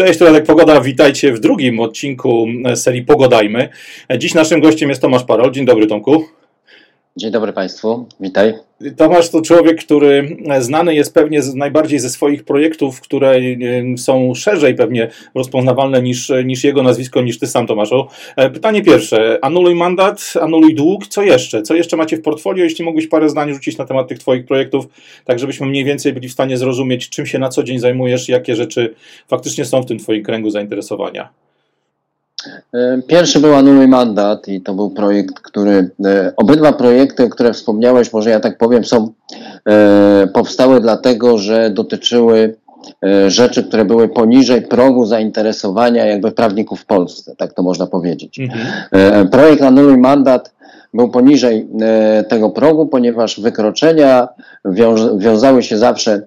Cześć, tu Radek Pogoda, witajcie w drugim odcinku serii Pogodajmy. Dziś naszym gościem jest Tomasz Parol. Dzień dobry Tomku. Dzień dobry Państwu, witaj. Tomasz to człowiek, który znany jest pewnie najbardziej ze swoich projektów, które e, są szerzej pewnie rozpoznawalne niż, niż jego nazwisko, niż ty sam Tomaszu. E, pytanie pierwsze, anuluj mandat, anuluj dług, co jeszcze? Co jeszcze macie w portfolio? Jeśli mógłbyś parę zdań rzucić na temat tych twoich projektów, tak żebyśmy mniej więcej byli w stanie zrozumieć, czym się na co dzień zajmujesz, jakie rzeczy faktycznie są w tym twoim kręgu zainteresowania. E, pierwszy był Anuluj Mandat i to był projekt, który, e, obydwa projekty, które wspomniałeś, może ja tak powiem, są, e, powstały dlatego, że dotyczyły rzeczy, które były poniżej progu zainteresowania jakby prawników w Polsce, tak to można powiedzieć. Mhm. Projekt Anuluj Mandat był poniżej tego progu, ponieważ wykroczenia wiązały się zawsze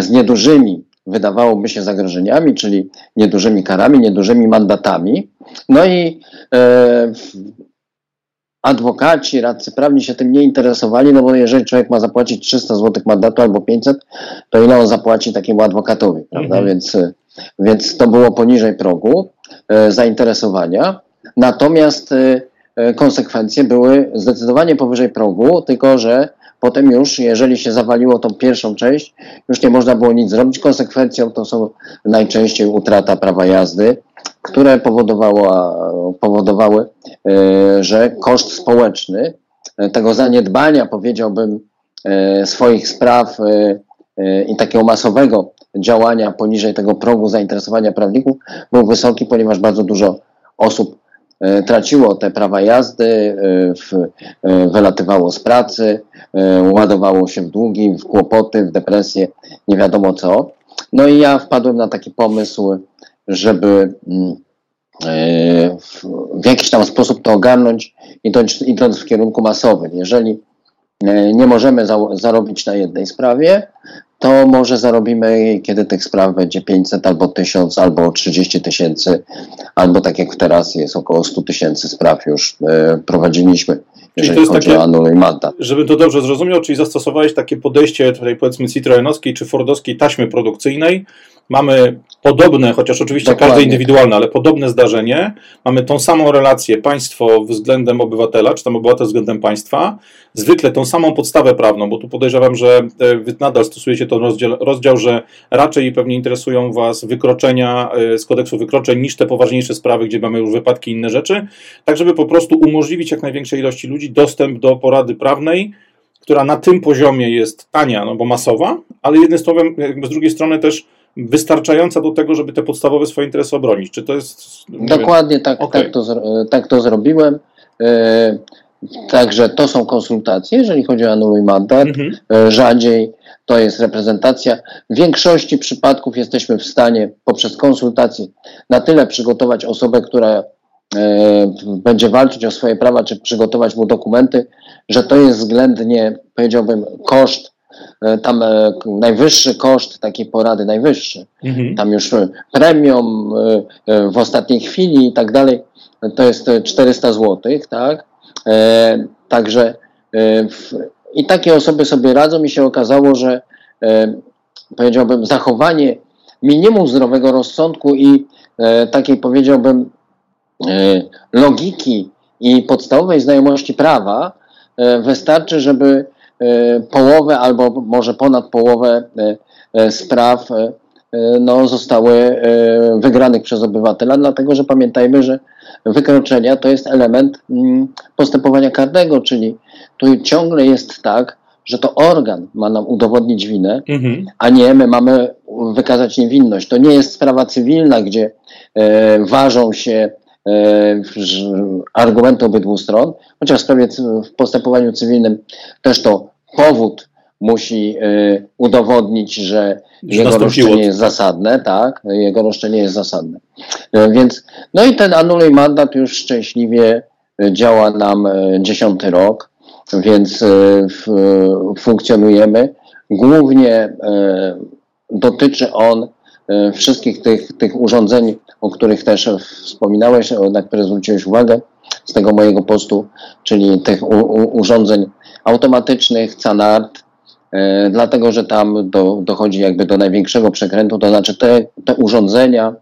z niedużymi wydawałoby się zagrożeniami, czyli niedużymi karami, niedużymi mandatami. No i e, adwokaci, radcy prawni się tym nie interesowali, no bo jeżeli człowiek ma zapłacić 300 zł mandatu albo 500, to ile on zapłaci takiemu adwokatowi, prawda? Mhm. Więc, więc to było poniżej progu e, zainteresowania. Natomiast e, e konsekwencje były zdecydowanie powyżej progu, tylko że Potem już, jeżeli się zawaliło tą pierwszą część, już nie można było nic zrobić. Konsekwencją to są najczęściej utrata prawa jazdy, które powodowało, powodowały, e, że koszt społeczny e, tego zaniedbania, powiedziałbym, e, swoich spraw i takiego masowego działania poniżej tego progu zainteresowania prawników był wysoki, ponieważ bardzo dużo osób traciło te prawa jazdy, e, e, wylatywało z pracy, ładowało się w długi, w kłopoty, w depresję, nie wiadomo co. No i ja wpadłem na taki pomysł, żeby mm, w jakiś tam sposób to ogarnąć, idąc, idąc w kierunku masowym. Jeżeli nie możemy zarobić na jednej sprawie, to może zarobimy, kiedy tych spraw będzie 500 albo 1000, albo 30 tysięcy, albo tak jak teraz jest około 100 tysięcy spraw już e, prowadziliśmy, jeżeli chodzi takie, o anuluj mandat. Żeby to dobrze zrozumiał, czyli zastosowałeś takie podejście tutaj powiedzmy Citroenowskiej czy Fordowskiej taśmy produkcyjnej, mamy podobne, chociaż oczywiście Dokładnie. każde indywidualne, ale podobne zdarzenie, mamy tą samą relację państwo względem obywatela, czy tam obywatel względem państwa, zwykle tą samą podstawę prawną, bo tu podejrzewam, że e, nadal stosujecie ten rozdział, rozdział, że raczej pewnie interesują Was wykroczenia e, z kodeksu wykroczeń niż te poważniejsze sprawy, gdzie mamy już wypadki i inne rzeczy, tak żeby po prostu umożliwić jak największej ilości ludzi dostęp do porady prawnej, która na tym poziomie jest tania, no bo masowa, ale jednym słowem, z drugiej strony też wystarczająca do tego, żeby te podstawowe swoje interesy obronić. Czy to jest. Dokładnie tak, okay. tak, to, tak to zrobiłem. E, także to są konsultacje, jeżeli chodzi o anuluj mandat. Mhm. E, rzadziej to jest reprezentacja. W większości przypadków jesteśmy w stanie poprzez konsultacje na tyle przygotować osobę, która e, będzie walczyć o swoje prawa, czy przygotować mu dokumenty, że to jest względnie, powiedziałbym, koszt tam e, najwyższy koszt takiej porady, najwyższy, mhm. tam już e, premium w ostatniej chwili i tak dalej, to jest 400 zł, tak? Także i takie osoby sobie radzą i się okazało, że powiedziałbym zachowanie minimum zdrowego rozsądku i takiej powiedziałbym logiki i podstawowej znajomości prawa wystarczy, żeby E, połowę albo może ponad połowę e, e, spraw no, zostały wygranych przez obywatela, dlatego że pamiętajmy, że wykroczenia to jest element mm, postępowania karnego, czyli tu ciągle jest tak, że to organ ma nam udowodnić winę, mhm. a nie my mamy wykazać niewinność. To nie jest sprawa cywilna, gdzie e, ważą się E, argumenty obydwu stron, chociaż w, sprawie, w postępowaniu cywilnym też to powód musi e, udowodnić, że, że jego roszczenie jest zasadne, tak, jego roszczenie jest zasadne. E, więc, no i ten anuluj mandat już szczęśliwie działa nam dziesiąty rok, więc funkcjonujemy. Głównie dotyczy on E, wszystkich tych, tych urządzeń, o których też wspominałeś, na które zwróciłeś uwagę z tego mojego postu, czyli tych u, u, urządzeń automatycznych, CANART, e, dlatego że tam do, dochodzi jakby do największego przekrętu, to znaczy te, te urządzenia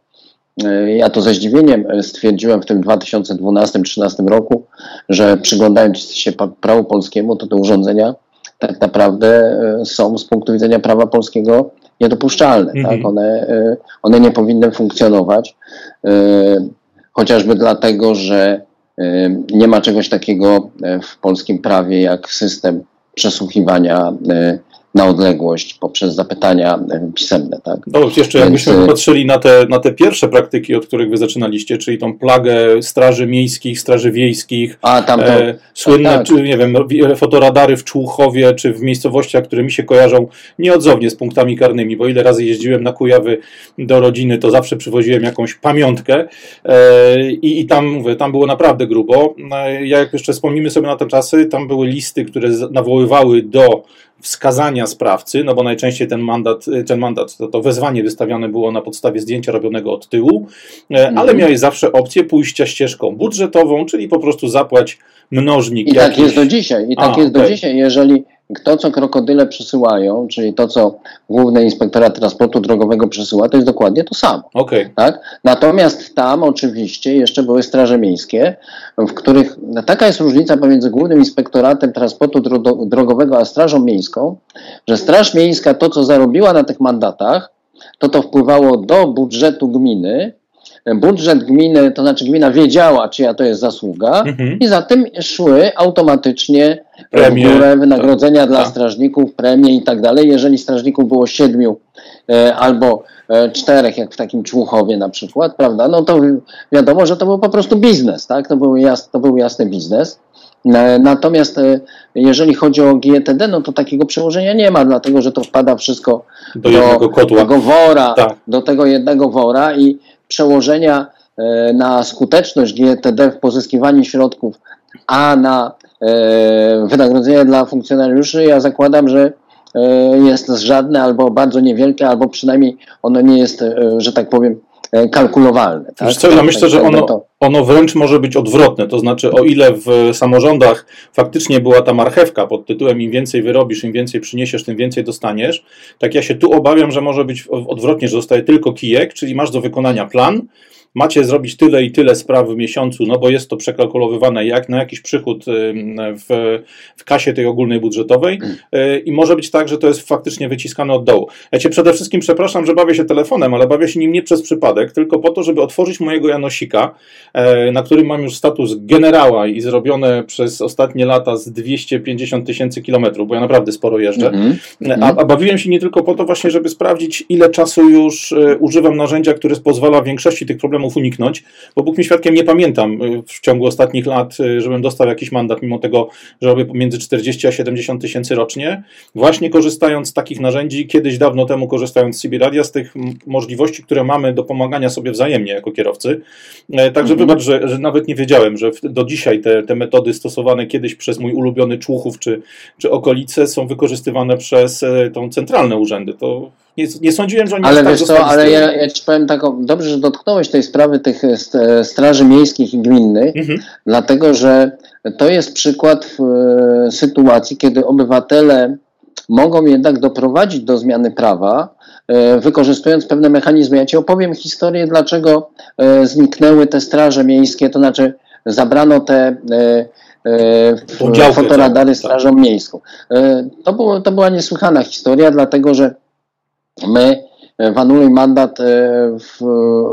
ja to ze zdziwieniem stwierdziłem w tym 2012-2013 roku, że przyglądając się prawu polskiemu, to te urządzenia tak naprawdę są z punktu widzenia prawa polskiego niedopuszczalne. Tak? Mhm. One, one nie powinny funkcjonować, chociażby dlatego, że nie ma czegoś takiego w polskim prawie jak system przesłuchiwania na odległość poprzez zapytania pisemne. Tak? No, jeszcze Więc... jakbyśmy patrzyli na te, na te pierwsze praktyki, od których wy zaczynaliście, czyli tą plagę straży miejskich, straży wiejskich, A, tam to... e, słynne, tak. czy, nie wiem, fotoradary w Człuchowie, czy w miejscowościach, które mi się kojarzą nieodzownie z punktami karnymi, bo ile razy jeździłem na Kujawy do rodziny, to zawsze przywoziłem jakąś pamiątkę e, i, i tam, mówię, tam było naprawdę grubo. E, jak jeszcze wspomnimy sobie na te czasy, tam były listy, które nawoływały do wskazania sprawcy, no bo najczęściej ten mandat, ten mandat to, to wezwanie wystawiane było na podstawie zdjęcia robionego od tyłu, e, ale mhm. miałeś zawsze opcję pójścia ścieżką budżetową, czyli po prostu zapłać mnożnik. I jakiś... tak jest do dzisiaj. I tak A, jest okay. do dzisiaj. Jeżeli to, co krokodyle przysyłają, czyli to, co Główny Inspektorat Transportu Drogowego przysyła, to jest dokładnie to samo. Okay. Tak? Natomiast tam oczywiście jeszcze były straże miejskie, w których taka jest różnica pomiędzy Głównym Inspektoratem Transportu Drogowego a Strażą Miejską, że Straż Miejska to, co zarobiła na tych mandatach, to to wpływało do budżetu gminy, budżet gminy, to znaczy gmina wiedziała, czyja to jest zasługa mhm. i za tym szły automatycznie Premie, w górę wynagrodzenia dla tak. strażników, premie i tak dalej. Jeżeli strażników było siedmiu e, albo e, czterech, jak w takim Człuchowie na przykład, prawda, no to wiadomo, że to był po prostu biznes, tak, to był, jas, to był jasny biznes. E, natomiast jeżeli chodzi o GTD, no to takiego przełożenia nie ma, dlatego że to wpada wszystko do, do tego wora, tak. do tego jednego wora i przełożenia e, na skuteczność GTD w pozyskiwaniu środków, a na e, wynagrodzenie dla funkcjonariuszy, ja zakładam, że e, jest żadne albo bardzo niewielkie, albo przynajmniej ono nie jest, że tak powiem, kalkulowalne. Tak? Co, ja myślę, że ono, ono wręcz może być odwrotne. To znaczy, o ile w samorządach faktycznie była ta marchewka pod tytułem im więcej wyrobisz, im więcej przyniesiesz, tym więcej dostaniesz, tak ja się tu obawiam, że może być odwrotnie, że zostaje tylko kijek, czyli masz do wykonania plan, macie zrobić tyle i tyle spraw w miesiącu, no bo jest to przekalkulowywane jak na jakiś przychód w, w kasie tej ogólnej budżetowej mm. y, i może być tak, że to jest faktycznie wyciskane od dołu. Ja Cię przede wszystkim przepraszam, że bawię się telefonem, ale bawię się nim nie przez przypadek, tylko po to, żeby otworzyć mojego Janosika, e, na którym mam już status generała i zrobione przez ostatnie lata z 250 tysięcy kilometrów, bo ja naprawdę sporo jeżdżę. Mm -hmm. a, a bawiłem się nie tylko po to właśnie, żeby sprawdzić, ile czasu już e, używam narzędzia, które pozwala większości tych problemów problemów uniknąć, bo Bóg mi świadkiem nie pamiętam y, w ciągu ostatnich lat, y, żebym dostał jakiś mandat, mimo tego, że robię pomiędzy 40 a 70 tysięcy rocznie, właśnie korzystając z takich narzędzi, kiedyś dawno temu korzystając z CB Radia, z tych możliwości, które mamy do pomagania sobie wzajemnie jako kierowcy. E, także mhm. wybacz, że, że, nawet nie wiedziałem, że do dzisiaj te, te metody stosowane kiedyś przez mój ulubiony Człuchów czy, czy okolice są wykorzystywane przez e, tą centralne urzędy. To nie, nie sądziłem, że oni Ale tak wiesz co, ale ja, ja ci powiem tak, dobrze, że dotknąłeś tej sprawy tych e, straży miejskich i gminnych, mhm. dlatego że to jest przykład e, sytuacji, kiedy obywatele mogą jednak doprowadzić do zmiany prawa, e, wykorzystując pewne mechanizmy. Ja Ci opowiem historię, dlaczego zniknęły te straże miejskie, to znaczy zabrano te fotoradary tak. strażą miejską. To, było, to była niesłychana historia, dlatego że My w anuluj mandat e, w,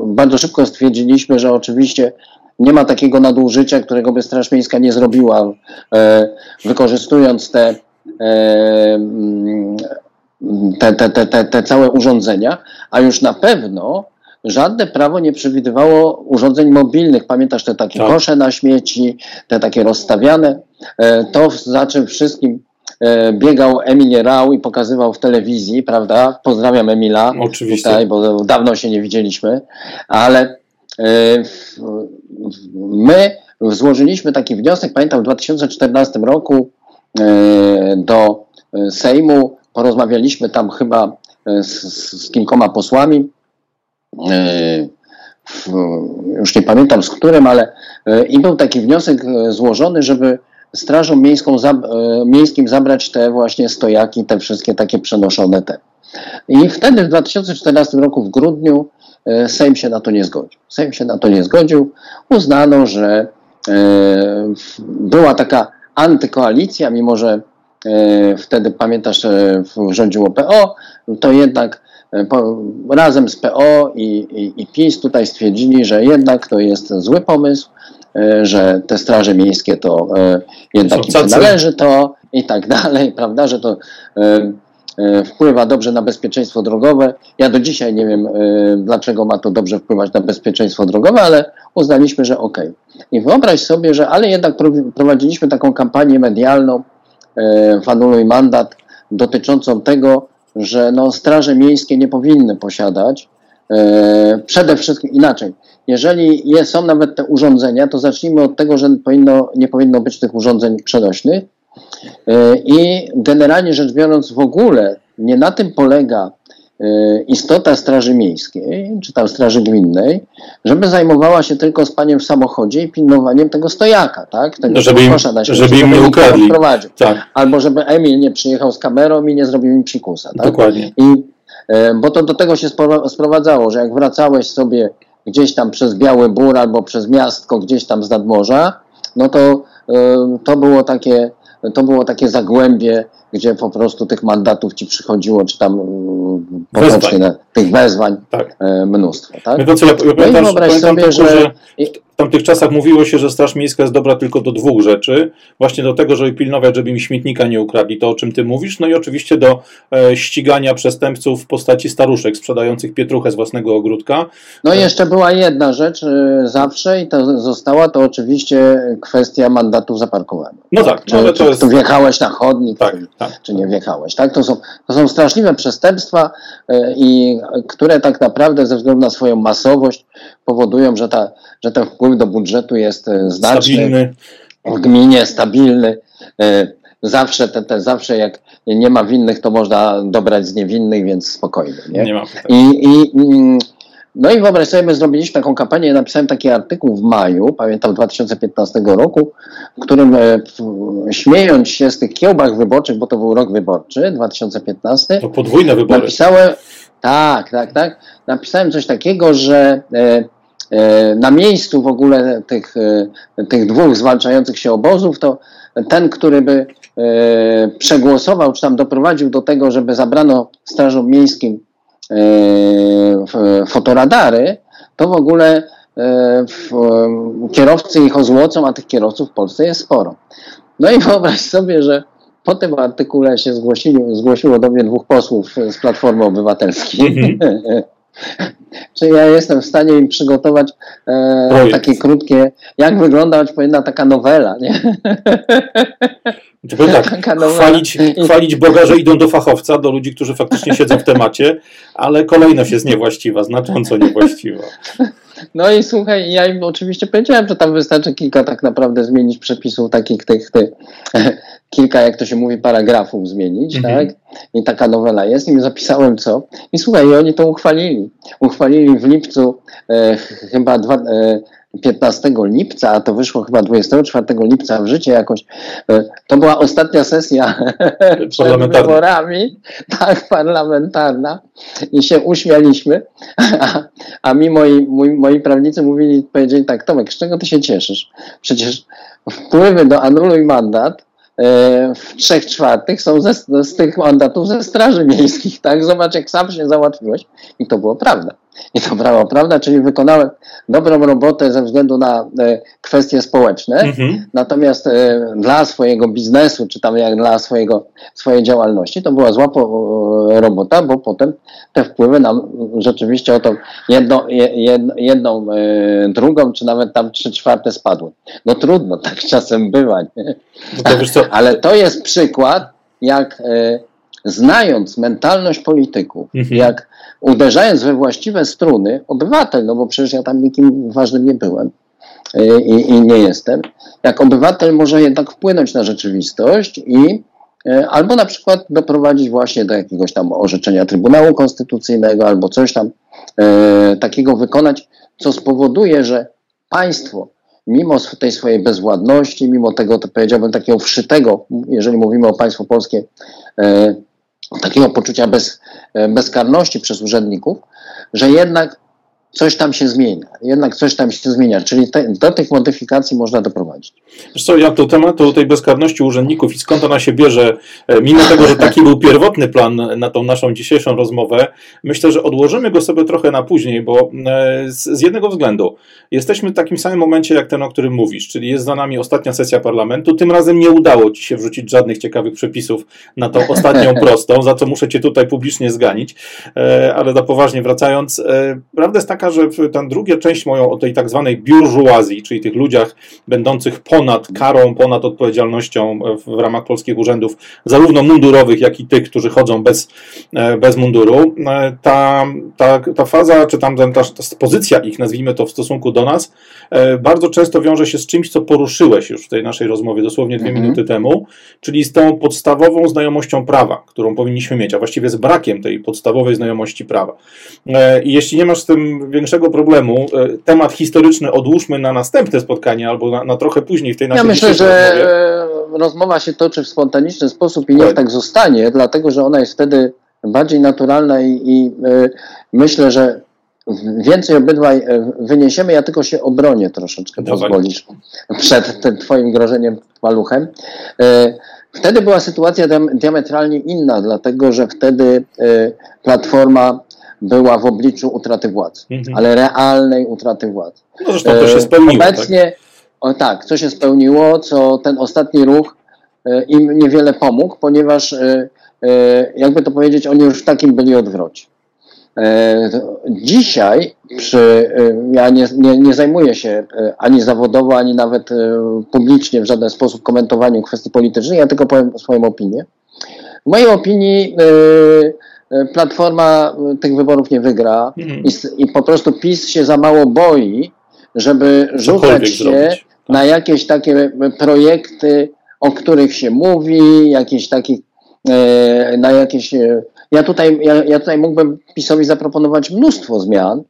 bardzo szybko stwierdziliśmy, że oczywiście nie ma takiego nadużycia, którego by Straż Miejska nie zrobiła, e, wykorzystując te, e, te, te, te, te, całe urządzenia, a już na pewno żadne prawo nie przewidywało urządzeń mobilnych. Pamiętasz te takie tak. kosze na śmieci, te takie rozstawiane? To za czym wszystkim E, biegał Emil Rał i pokazywał w telewizji, prawda? Pozdrawiam Emila. Oczywiście. Tutaj, bo dawno się nie widzieliśmy, ale e, my złożyliśmy taki wniosek, pamiętam w 2014 roku e, do Sejmu, porozmawialiśmy tam chyba z, z kilkoma posłami, już nie pamiętam z którym, ale i był taki wniosek złożony, żeby Strażą Miejską, e, Miejskim zabrać te właśnie stojaki, te wszystkie takie przenoszone te. I wtedy w 2014 roku w grudniu Sejm się na to nie zgodził. Sejm się na to nie zgodził. Uznano, że była taka antykoalicja, mimo że wtedy pamiętasz, rządziło PO, to jednak razem z PO i, i, i PiS tutaj stwierdzili, że jednak to jest zły pomysł, E, że te straże miejskie to e, jednak im należy to i tak dalej, prawda, że to e, wpływa dobrze na bezpieczeństwo drogowe. Ja do dzisiaj nie wiem, dlaczego ma to dobrze wpływać na bezpieczeństwo drogowe, ale uznaliśmy, że ok. I wyobraź sobie, że ale jednak prowadziliśmy taką kampanię medialną w Anuluj Mandat dotyczącą tego, że no, straże miejskie nie powinny posiadać przede wszystkim inaczej jeżeli są nawet te urządzenia, to zacznijmy od tego, że powinno, nie powinno być tych urządzeń przenośnych. E, I generalnie rzecz biorąc, w ogóle nie na tym polega e, istota Straży Miejskiej, czy tam Straży Gminnej, żeby zajmowała się tylko spaniem w samochodzie i pilnowaniem tego stojaka, tak? Tego no, żeby im, śmieci, żeby im nie ukradli. Tak. Albo żeby Emil nie przyjechał z kamerą i nie zrobił im psikusa, tak? Dokładnie. I, e, bo to do tego się sprowadzało, że jak wracałeś sobie gdzieś tam przez Biały Bór albo przez miastko gdzieś tam z nadmorza, no to to było takie, to było takie zagłębie, gdzie po prostu tych mandatów ci przychodziło, czy tam potocznie tych wezwań tak. E, mnóstwo. Tak? No to co, ja, no i wyobraź sobie, że... że w tamtych czasach mówiło się, że Straż Miejska jest dobra tylko do dwóch rzeczy. Właśnie do tego, żeby pilnować, żeby im śmietnika nie ukradli, to o czym ty mówisz, no i oczywiście do e, ścigania przestępców w postaci staruszek sprzedających pietruchę z własnego ogródka. No i jeszcze była jedna rzecz e, zawsze i to została, to oczywiście kwestia mandatu za parkowanie. No tak. Czy, no, czy, to jest... czy wjechałeś na chodnik, tak, czy, tak. czy nie wjechałeś. Tak? To, są, to są straszliwe przestępstwa, e, i które tak naprawdę ze względu na swoją masowość powodują, że, ta, że ten wpływ do budżetu jest e, znaczny. Stabilny. W gminie stabilny. E, zawsze, te, te, zawsze jak nie ma winnych, to można dobrać z niewinnych, więc spokojnie. Nie? nie ma I, i, mm, no i wyobraź sobie, my zrobiliśmy taką kampanię, napisałem taki artykuł w maju, pamiętam 2015 roku, w którym e, śmiejąc się z tych kiełbach wyborczych, bo to był rok wyborczy, 2015. To podwójne wybory. Napisałem, tak, tak, tak, napisałem coś takiego, że e, e, na miejscu w ogóle tych, tych dwóch zwalczających się obozów, to ten, który by przegłosował, czy tam doprowadził do tego, żeby zabrano strażom miejskim fotoradary, to w ogóle e, kierowcy ich ozłocą, a tych kierowców w Polsce jest sporo. No i wyobraź sobie, że po tym artykule się zgłosili, zgłosiło do mnie dwóch posłów z Platformy Obywatelskiej. Mm -hmm. Czy ja jestem w stanie im przygotować e, takie krótkie, jak wyglądać powinna taka nowela, nie? Tylko tak, chwalić, chwalić Boga, że idą do fachowca, do ludzi, którzy faktycznie siedzą w temacie, ale kolejność jest niewłaściwa, znacząco niewłaściwa. No i słuchaj, ja im oczywiście powiedziałem, że tam wystarczy kilka tak naprawdę zmienić przepisów takich tych, tych kilka, jak to się mówi, paragrafów zmienić, mhm. tak? I taka nowela jest. I zapisałem co. I słuchaj, i oni to uchwalili. Uchwalili w lipcu e, chyba dwa, e, 15 lipca, a to wyszło chyba 24 lipca w życie jakoś. E, to była ostatnia sesja przed wyborami, tak, parlamentarna i się uśmialiśmy, a, a mi moi, moi, moi prawnicy mówili, powiedzieli tak, Tomek, z czego ty się cieszysz? Przecież wpływy do anuluj mandat w trzech czwartych są ze, z tych mandatów ze straży miejskich, tak? Zobacz, jak sam się załatwiłeś. I to było prawda i to brało, prawda? Czyli wykonałem dobrą robotę ze względu na e, kwestie społeczne, mhm. natomiast e, dla swojego biznesu, czy tam jak dla swojego, swojej działalności, to była zła e, robota, bo potem te wpływy nam rzeczywiście o tą jedno, jedno, jedną, drugą, czy nawet tam trzy czwarte spadły. No trudno, tak czasem bywa. No to Ale to jest przykład, jak znając mentalność polityków, mhm. jak uderzając we właściwe struny, obywatel, no bo przecież ja tam nikim ważnym nie byłem y, i, i nie jestem, jak obywatel może jednak wpłynąć na rzeczywistość i y, albo na przykład doprowadzić właśnie do jakiegoś tam orzeczenia Trybunału Konstytucyjnego, albo coś tam e, takiego wykonać, co spowoduje, że państwo, mimo tej swojej bezwładności, mimo tego, to powiedziałbym, takiego wszytego, jeżeli mówimy o państwo polskie, e, takiego poczucia bez, e, bezkarności przez urzędników, że jednak coś tam się zmienia. Jednak coś tam się zmienia, czyli te, do tych modyfikacji można doprowadzić. Wiesz co, ja do tematu tej bezkarności urzędników i skąd ona się bierze, e, mimo tego, że taki był pierwotny plan na tą naszą dzisiejszą rozmowę, myślę, że odłożymy go sobie trochę na później, bo e, z, z jednego względu. Jesteśmy w takim samym momencie jak ten, o którym mówisz, czyli jest za nami ostatnia sesja parlamentu. Tym razem nie udało ci się wrzucić żadnych ciekawych przepisów na tą ostatnią prostą, za co muszę cię tutaj publicznie zganić, e, ale za poważnie wracając, prawda jest taka, taka, że ta druga część moją o tej tak zwanej biurżuazji, czyli tych ludziach będących ponad karą, ponad odpowiedzialnością w, ramach polskich urzędów, zarówno mundurowych, jak i tych, którzy chodzą bez, e, bez munduru, e, ta, ta, ta faza, czy tam ta, ta pozycja ich, nazwijmy to w stosunku do nas, e, bardzo często wiąże się z czymś, co poruszyłeś już w tej naszej rozmowie dosłownie dwie mhm. minuty temu, czyli z tą podstawową znajomością prawa, którą powinniśmy mieć, a właściwie z brakiem tej podstawowej znajomości prawa. I jeśli nie masz z tym większego problemu. E, temat historyczny odłóżmy na następne spotkanie albo na, na trochę później w tej naszej Ja myślę, że rozmowie. E, rozmowa się toczy w spontaniczny sposób i niech tak. zostanie, dlatego że ona jest wtedy bardziej naturalna i, i e, myślę, że więcej obydwaj wyniesiemy. Ja tylko się obronię troszeczkę, Dawaj. pozwolisz, przed tym twoim grożeniem paluchem. Wtedy była sytuacja diametralnie inna, dlatego że wtedy Platforma była w obliczu utraty władzy, mhm. ale realnej utraty władzy. No zresztą to się e, spełniło. Obecnie, tak? O, tak, co się spełniło, co ten ostatni ruch e, im niewiele pomógł, ponieważ e, jakby to powiedzieć, oni już w takim byli odwrocie. Dzisiaj przy, ja nie, nie, nie, zajmuję się ani zawodowo, ani nawet publicznie w żaden sposób komentowaniem kwestii politycznych, ja tylko powiem swoją opinię. W mojej opinii Platforma e, tych wyborów nie wygra mhm. i, i, po prostu PiS się za mało boi, żeby rzucać się zrobić. Tak. na jakieś takie projekty, o których się mówi, jakieś takie, e, na jakieś. Ja tutaj, ja, ja tutaj mógłbym PiSowi zaproponować mnóstwo zmian,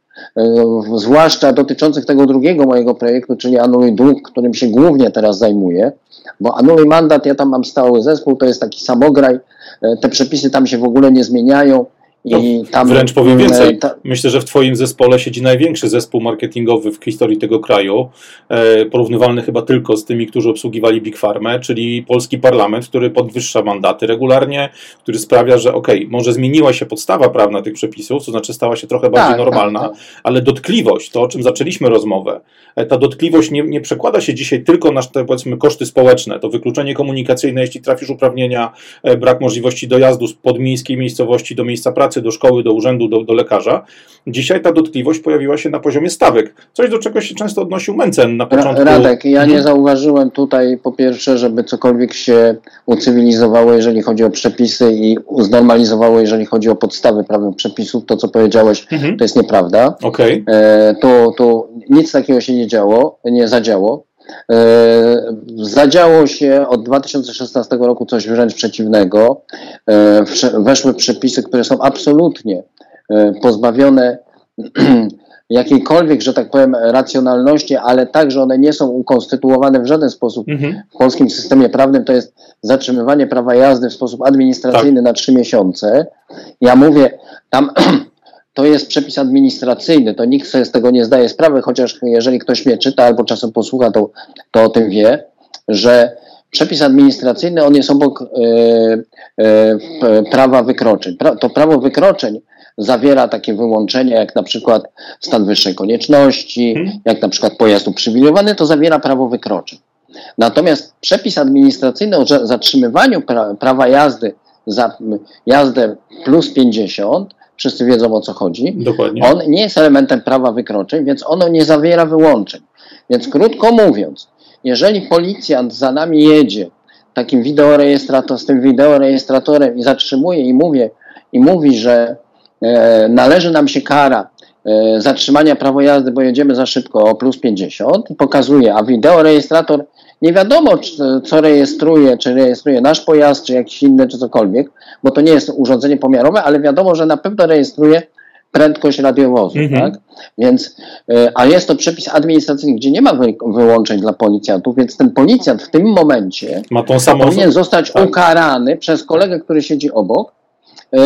zwłaszcza dotyczących tego drugiego mojego projektu, czyli Anuluj Dług, którym się głównie teraz zajmuję, bo Anuluj Mandat, ja tam mam stały zespół, to jest taki samograj, E, te przepisy tam się w ogóle nie zmieniają. I tam, wręcz powiem więcej. Ta... Myślę, że w Twoim zespole siedzi największy zespół marketingowy w historii tego kraju, e, porównywalny chyba tylko z tymi, którzy obsługiwali Big Pharma, czyli polski parlament, który podwyższa mandaty regularnie, który sprawia, że ok, może zmieniła się podstawa prawna tych przepisów, to znaczy stała się trochę bardziej tak, normalna, tak, tak. ale dotkliwość, to o czym zaczęliśmy rozmowę, e, ta dotkliwość nie, nie przekłada się dzisiaj tylko na te powiedzmy koszty społeczne, to wykluczenie komunikacyjne, jeśli trafisz uprawnienia, e, brak możliwości dojazdu z podmiejskiej miejscowości do miejsca pracy, pracy, do szkoły, do urzędu, do, do lekarza. Dzisiaj ta dotkliwość pojawiła się na poziomie stawek. Coś, do czego się często odnosił Mencen na początku. Radek, ja nie mhm. zauważyłem tutaj po pierwsze, żeby cokolwiek się ucywilizowało, jeżeli chodzi o przepisy i znormalizowało, jeżeli chodzi o podstawy prawnych przepisów. To, co powiedziałeś, mhm. to jest nieprawda. Okay. E, to, to nic takiego się nie działo, nie zadziało. E, zadziało się od 2016 roku coś wręcz przeciwnego. E, weszły przepisy, które są absolutnie e, pozbawione jakiejkolwiek, że tak powiem, racjonalności, ale także one nie są ukonstytuowane w żaden sposób mhm. w polskim systemie prawnym. To jest zatrzymywanie prawa jazdy w sposób administracyjny tak. na trzy miesiące. Ja mówię, tam to jest przepis administracyjny, to nikt sobie z tego nie zdaje sprawy, chociaż jeżeli ktoś mnie czyta albo czasem posłucha, to, to o tym wie, że przepis administracyjny, on jest obok e, e, prawa wykroczeń. Pra, to prawo wykroczeń zawiera takie wyłączenia, jak na przykład stan wyższej konieczności, hmm. jak na przykład pojazd uprzywilejowany, to zawiera prawo wykroczeń. Natomiast przepis administracyjny o zatrzymywaniu pra, prawa jazdy za jazdę plus 50 wszyscy wiedzą o co chodzi. Dokładnie. On nie jest elementem prawa wykroczeń, więc ono nie zawiera wyłączeń. Więc krótko mówiąc, jeżeli policjant za nami jedzie takim wideorejestratorem, z tym wideorejestratorem i zatrzymuje i mówi, i mówi że e, należy nam się kara e, zatrzymania prawa jazdy, bo jedziemy za szybko o plus 50 i pokazuje, a wideorejestrator nie wiadomo, co rejestruje, czy rejestruje nasz pojazd, czy jakiś inny, czy cokolwiek, bo to nie jest urządzenie pomiarowe, ale wiadomo, że na pewno rejestruje prędkość radiowozu, mhm. tak? Więc, e, a jest to przepis administracyjny, gdzie nie ma wy, wyłączeń dla policjantów, więc ten policjant w tym momencie ma tą samą powinien zostać tak. ukarany przez kolegę, który siedzi obok, e,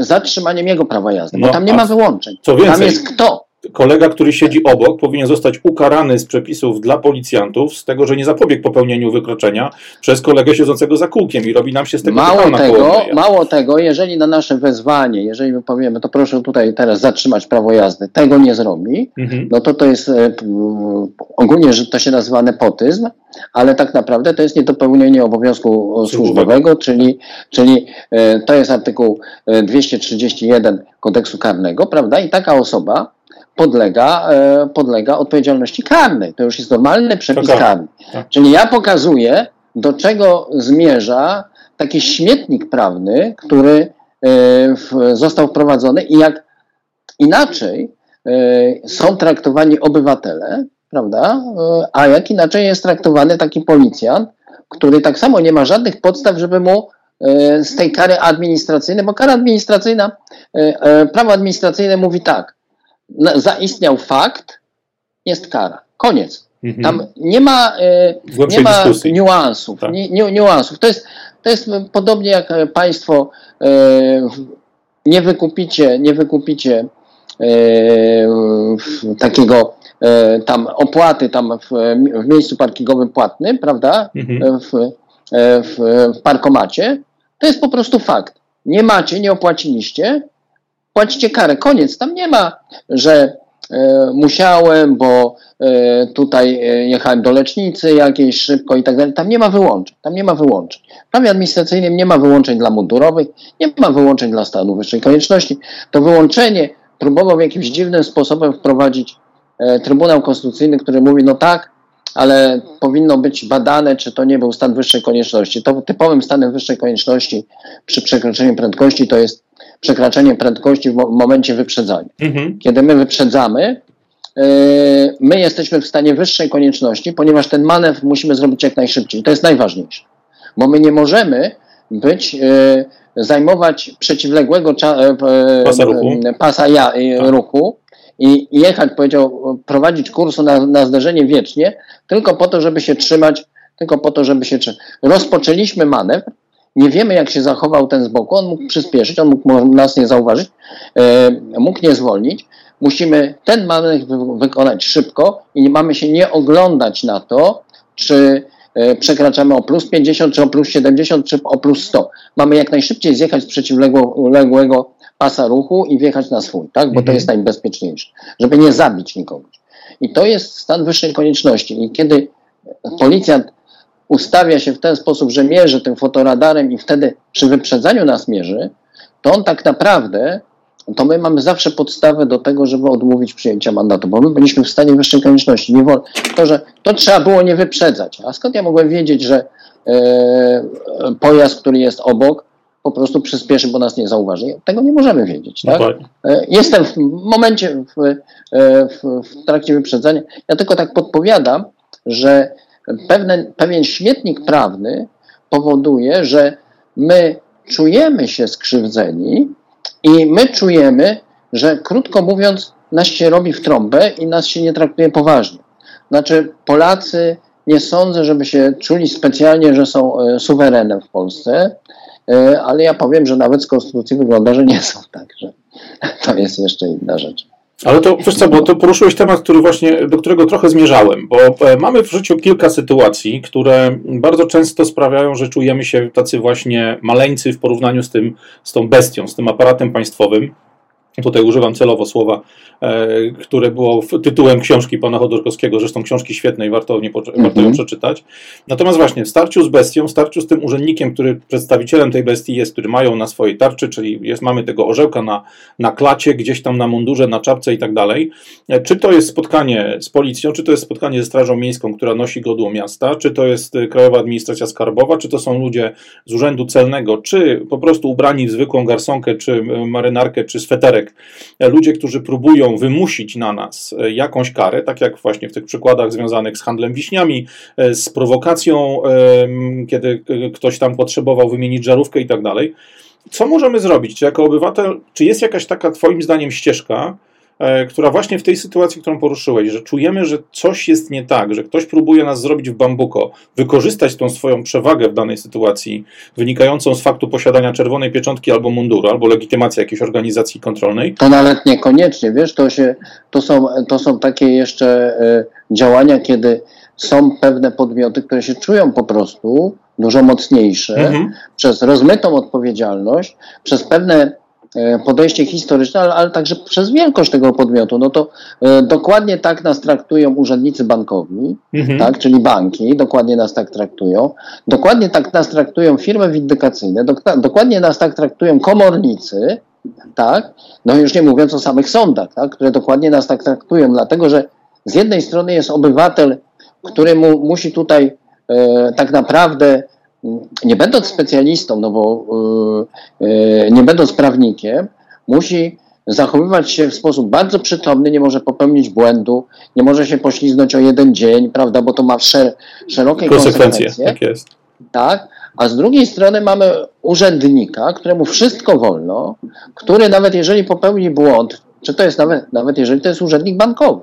zatrzymaniem jego prawa jazdy, no, bo tam nie ma wyłączeń. Co więcej, tam jest kto? Kolega, który siedzi obok, powinien zostać ukarany z przepisów dla policjantów, z tego, że nie zapobiegł popełnieniu wykroczenia przez kolegę siedzącego za kółkiem i robi nam się z tego mało tego, mało tego, jeżeli na nasze wezwanie, jeżeli my powiemy, to proszę tutaj teraz zatrzymać prawo jazdy, tego nie zrobi, mhm. no to to jest e, ogólnie, że to się nazywa nepotyzm, ale tak naprawdę to jest niedopełnienie obowiązku służbowego, czyli, czyli e, to jest artykuł 231 e, kodeksu karnego, prawda? I taka osoba podlega, e, podlega odpowiedzialności karnej. To już jest normalny przepis tak, karny. Tak. Czyli ja pokazuję, do czego zmierza taki śmietnik prawny, który e, został wprowadzony i jak inaczej e, są traktowani obywatele, prawda, a jak inaczej jest traktowany taki policjant, który tak samo nie ma żadnych podstaw, żeby mu z tej kary administracyjnej, bo kara administracyjna, prawo administracyjne mówi tak, zaistniał fakt, jest kara. Koniec. Mhm. Tam nie ma, e, nie ma niuansów. Tak. Nie, nie, niuansów. To jest, to jest podobnie jak Państwo e, nie wykupicie, nie wykupicie e, takiego tam opłaty tam w, w miejscu parkingowym płatnym, prawda? Mhm. W, w, w parkomacie. To jest po prostu fakt. Nie macie, nie opłaciliście, płacicie karę. Koniec. Tam nie ma, że e, musiałem, bo e, tutaj e, jechałem do lecznicy jakiejś szybko i tak dalej. Tam nie ma wyłączeń. Tam nie ma wyłączeń. W prawie administracyjnym nie ma wyłączeń dla mundurowych, nie ma wyłączeń dla stanu wyższej konieczności. To wyłączenie próbował jakimś dziwnym sposobem wprowadzić e, Trybunał Konstytucyjny, który mówi, no tak, ale powinno być badane, czy to nie był stan wyższej konieczności. To typowym stanem wyższej konieczności przy przekroczeniu prędkości to jest przekraczanie prędkości w momencie wyprzedzania. Mhm. Kiedy my wyprzedzamy, yy, my jesteśmy w stanie wyższej konieczności, ponieważ ten manewr musimy zrobić jak najszybciej. To jest najważniejsze, bo my nie możemy być, yy, zajmować przeciwległego yy, pasa ruchu, pasa ja, tak. ruchu i jechać, powiedział, prowadzić kurs na, na zderzenie wiecznie, tylko po to, żeby się trzymać, tylko po to, żeby się trzymać. Rozpoczęliśmy manewr, nie wiemy, jak się zachował ten z boku. On mógł przyspieszyć, on mógł nas nie zauważyć, e, mógł nie zwolnić. Musimy ten manewr wykonać szybko i nie mamy się nie oglądać na to, czy e, przekraczamy o plus 50, czy o plus 70, czy o plus 100. Mamy jak najszybciej zjechać z przeciwległego pasa ruchu i wjechać na swój, tak? bo to mhm. jest najbezpieczniejsze, żeby nie zabić nikogo. I to jest stan wyższej konieczności. I kiedy policjant ustawia się w ten sposób, że mierzy tym fotoradarem i wtedy przy wyprzedzaniu nas mierzy, to on tak naprawdę, to my mamy zawsze podstawę do tego, żeby odmówić przyjęcia mandatu, bo my byliśmy w stanie wyższej konieczności. Nie wol, to, że to trzeba było nie wyprzedzać. A skąd ja mogłem wiedzieć, że e, pojazd, który jest obok, po prostu przyspieszy, bo nas nie zauważy. Tego nie możemy wiedzieć. Tak? E, jestem w momencie, w, e, w, w trakcie wyprzedzania. Ja tylko tak podpowiadam, że pewne, pewien śmietnik prawny powoduje, że my czujemy się skrzywdzeni i my czujemy, że krótko mówiąc, nas się robi w trąbę i nas się nie traktuje poważnie. Znaczy, Polacy nie sądzę, żeby się czuli specjalnie, że są e, suwerenem w Polsce, e, ale ja powiem, że nawet z konstytucji wygląda, że nie są tak, że to jest jeszcze inna rzecz. Ale to, wiesz co, bo to poruszyłeś temat, który właśnie, do którego trochę zmierzałem, bo e, mamy w życiu kilka sytuacji, które bardzo często sprawiają, że czujemy się tacy właśnie maleńcy w porównaniu z tym, z tą bestią, z tym aparatem państwowym. Tutaj używam celowo słowa, e, które było tytułem książki pana Chodorkowskiego, zresztą książki świetnej, warto, nie, warto ją mhm. przeczytać. Natomiast właśnie w starciu z bestią, w starciu z tym urzędnikiem, który przedstawicielem tej bestii jest, który mają na swojej tarczy, czyli jest, mamy tego orzełka na, na klacie, gdzieś tam na mundurze, na czapce i tak dalej. E, czy to jest spotkanie z policją, czy to jest spotkanie ze Strażą Miejską, która nosi godło miasta, czy to jest e, Krajowa Administracja Skarbowa, czy to są ludzie z Urzędu Celnego, czy po prostu ubrani w zwykłą garsonkę, czy marynarkę, czy sweterek, ludzie, którzy próbują wymusić na nas e, jakąś karę, tak jak właśnie w tych przykładach związanych z handlem wiśniami, e, z prowokacją, kiedy ktoś tam potrzebował wymienić żarówkę i tak dalej. Co możemy zrobić? Czy jako obywatel, czy jest jakaś taka Twoim zdaniem ścieżka, e, która właśnie w tej sytuacji, którą poruszyłeś, że czujemy, że coś jest nie tak, że ktoś próbuje nas zrobić w bambuko, wykorzystać tą swoją przewagę w danej sytuacji, wynikającą z faktu posiadania czerwonej pieczątki albo munduru, albo legitymacji jakiejś organizacji kontrolnej. To nawet niekoniecznie, wiesz, to, się, to, są, to są takie jeszcze y, działania, kiedy są pewne podmioty, które się czują po prostu dużo mocniejsze mhm. przez rozmytą odpowiedzialność, przez pewne e, podejście historyczne, ale, ale, także przez wielkość tego podmiotu. No to e, dokładnie tak nas traktują urzędnicy bankowi, mhm. tak, czyli banki, dokładnie nas tak traktują. Dokładnie tak nas traktują firmy windykacyjne, dok dokładnie nas tak traktują komornicy, tak, no już nie mówiąc o samych sądach, tak, które dokładnie nas tak traktują, dlatego że z jednej strony jest obywatel, który mu, musi tutaj e, tak naprawdę, nie będąc specjalistą, no bo e, e, nie będąc prawnikiem, musi zachowywać się w sposób bardzo przytomny, nie może popełnić błędu, nie może się poślizgnąć o jeden dzień, prawda, bo to ma szer szerokie konsekwencje. konsekwencje. Tak jest. Tak, a z drugiej strony mamy urzędnika, któremu wszystko wolno, który nawet jeżeli popełni błąd, czy to jest nawet, nawet jeżeli to jest urzędnik bankowy,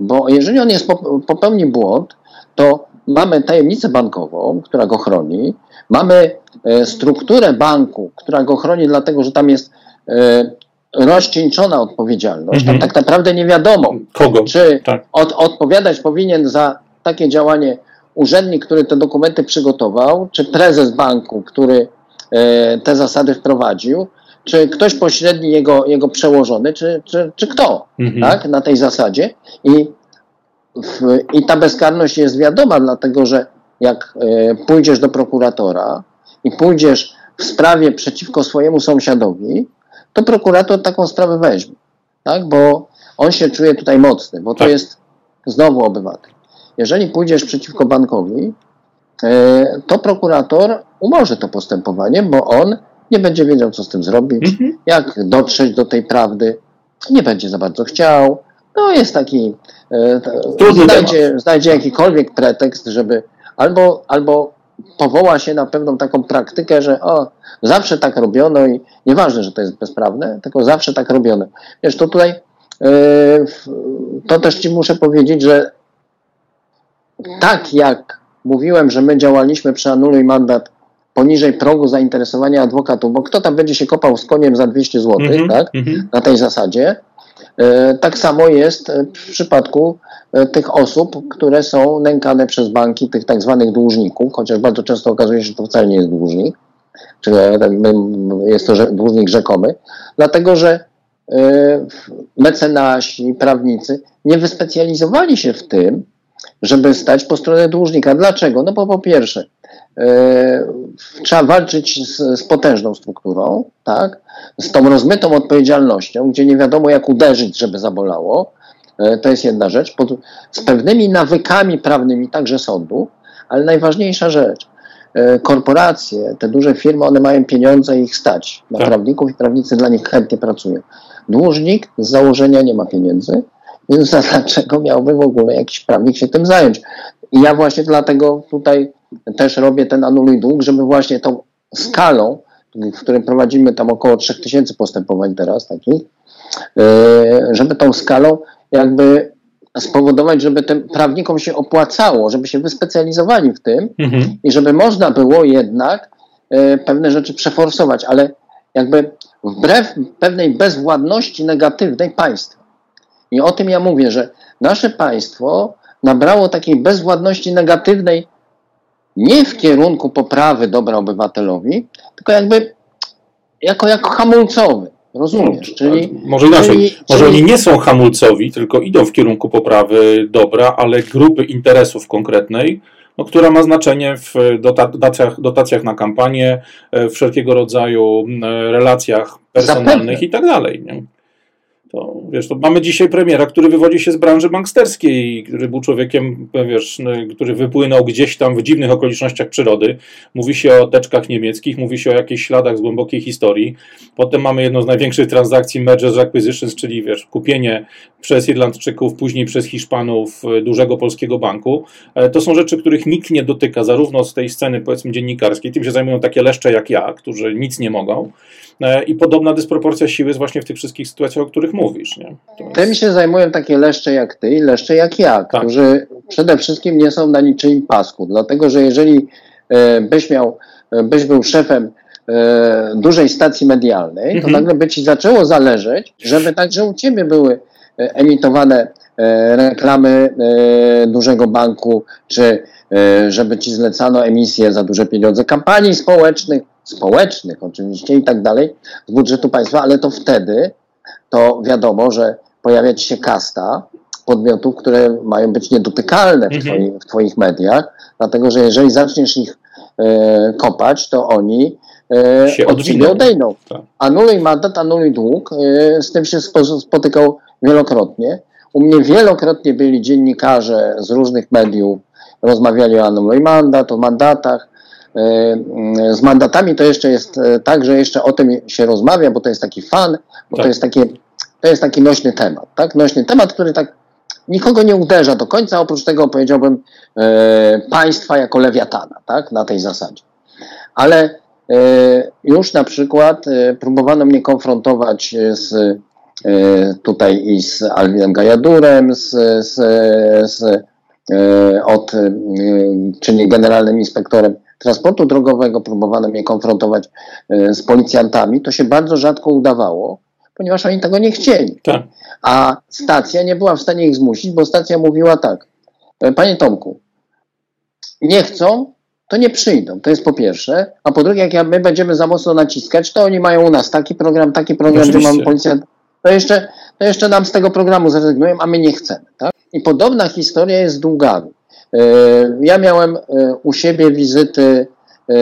bo jeżeli on jest popełni błąd, to mamy tajemnicę bankową, która go chroni, mamy e, strukturę banku, która go chroni, dlatego że tam jest e, rozcieńczona odpowiedzialność. Tam mhm. tak naprawdę nie wiadomo, Kogo? czy tak. od, odpowiadać powinien za takie działanie urzędnik, który te dokumenty przygotował, czy prezes banku, który e, te zasady wprowadził, czy ktoś pośredni jego, jego przełożony, czy, czy, czy kto, mhm. tak, na tej zasadzie. I, I ta bezkarność jest wiadoma, dlatego że jak e, pójdziesz do prokuratora i pójdziesz w sprawie przeciwko swojemu sąsiadowi, to prokurator taką sprawę weźmie, tak, bo on się czuje tutaj mocny, bo to tak. jest znowu obywatel. Jeżeli pójdziesz przeciwko bankowi, e, to prokurator umorzy to postępowanie, bo on nie będzie wiedział, co z tym zrobić, mhm. jak dotrzeć do tej prawdy, nie będzie za bardzo chciał. No jest taki, e, znajdzie, znajdzie jakikolwiek pretekst, żeby albo, albo powoła się na pewną taką praktykę, że o, zawsze tak robiono i nieważne, że to jest bezprawne, tylko zawsze tak robiono. Wiesz, to tutaj e, to też Ci muszę powiedzieć, że tak jak mówiłem, że my działaliśmy przy Anuluj Mandat poniżej progu zainteresowania adwokatów, bo kto tam będzie się kopał z koniem za 200 zł, mm -hmm, tak? Mm -hmm. Na tej zasadzie. E, tak samo jest w przypadku e, tych osób, które są nękane przez banki, tych tak zwanych dłużników, chociaż bardzo często okazuje się, że to wcale nie jest dłużnik, czy jest to dłużnik rzekomy, dlatego że e, mecenasi, prawnicy nie wyspecjalizowali się w tym, żeby stać po stronie dłużnika. Dlaczego? No bo po pierwsze, E, trzeba walczyć z, z, potężną strukturą, tak? z tą rozmytą odpowiedzialnością, gdzie nie wiadomo jak uderzyć, żeby zabolało. E, to jest jedna rzecz. Pod, z pewnymi nawykami prawnymi także sądu, ale najważniejsza rzecz. E, korporacje, te duże firmy, one mają pieniądze i ich stać na tak. prawników i prawnicy dla nich chętnie pracują. Dłużnik z założenia nie ma pieniędzy, więc dlaczego miałby w ogóle jakiś prawnik się tym zająć? I ja właśnie dlatego tutaj też robię ten anuluj dług, żeby właśnie tą skalą, w którym prowadzimy tam około 3000 postępowań teraz takich, e, żeby tą skalą jakby spowodować, żeby tym prawnikom się opłacało, żeby się wyspecjalizowali w tym mhm. i żeby można było jednak e, pewne rzeczy przeforsować, ale jakby wbrew pewnej bezwładności negatywnej państwa. I o tym ja mówię, że nasze państwo nabrało takiej bezwładności negatywnej nie w kierunku poprawy dobra obywatelowi, tylko jakby jako, jako hamulcowy. Rozumiesz? No, czyli, może inaczej, czyli, może czyli... oni nie są hamulcowi, tylko idą w kierunku poprawy dobra, ale grupy interesów konkretnej, no, która ma znaczenie w dotacjach, dotacjach na kampanię, e, wszelkiego rodzaju e, relacjach personalnych Zapewne. i tak dalej. Nie? To, wiesz, to mamy dzisiaj premiera, który wywodzi się z branży banksterskiej, który był człowiekiem, wiesz, no, który wypłynął gdzieś tam w dziwnych okolicznościach przyrody. Mówi się o teczkach niemieckich, mówi się o jakichś śladach z głębokiej historii. Potem mamy jedną z największych transakcji mergers acquisitions, czyli wiesz, kupienie przez Irlandczyków, później przez Hiszpanów e, dużego polskiego banku. E, to są rzeczy, których nikt nie dotyka, zarówno z tej sceny, powiedzmy, dziennikarskiej, tym się zajmują takie leszcze jak ja, którzy nic nie mogą, e, i podobna dysproporcja siły jest właśnie w tych wszystkich sytuacjach, o których mówisz. Nie? Jest... Tym się zajmują takie leszcze jak ty i leszcze jak ja, tak. którzy przede wszystkim nie są na niczym pasku, dlatego że jeżeli e, byś miał, e, byś był szefem dużej stacji medialnej, to mhm. nagle by ci zaczęło zależeć, żeby także u ciebie były emitowane reklamy dużego banku, czy żeby ci zlecano emisję za duże pieniądze kampanii społecznych, społecznych oczywiście i tak dalej z budżetu państwa, ale to wtedy to wiadomo, że pojawia się kasta podmiotów, które mają być niedotykalne w, mhm. w twoich mediach, dlatego że jeżeli zaczniesz ich e, kopać, to oni e, się od ciebie odejdą. Tak. Anuluj mandat, anuluj dług. E, z tym się spotykał wielokrotnie. U mnie wielokrotnie byli dziennikarze z różnych mediów, rozmawiali o anuluj mandat, o mandatach. E, z mandatami to jeszcze jest e, tak, że jeszcze o tym się rozmawia, bo to jest taki fan, bo tak. to jest takie, to jest taki nośny temat, tak? Nośny temat, który tak nikogo nie uderza do końca, oprócz tego powiedziałbym e, państwa jako lewiatana, tak? Na tej zasadzie. Ale e, już na przykład e, próbowano mnie konfrontować z e, tutaj i z Alwinem Gajadurem, z, z, z od, czyli generalnym inspektorem transportu drogowego, próbowano mnie konfrontować e, z policjantami, to się bardzo rzadko udawało, ponieważ oni tego nie chcieli. Tak. A stacja nie była w stanie ich zmusić, bo stacja mówiła tak, e, panie Tomku, nie chcą, to nie przyjdą. To jest po pierwsze. A po drugie, jak my będziemy za mocno naciskać, to oni mają u nas taki program, taki program, Oczywiście. że mamy policjant. To jeszcze, to jeszcze nam z tego programu zrezygnują, a my nie chcemy. Tak? I podobna historia jest z długami. E, ja miałem e, u siebie wizyty e,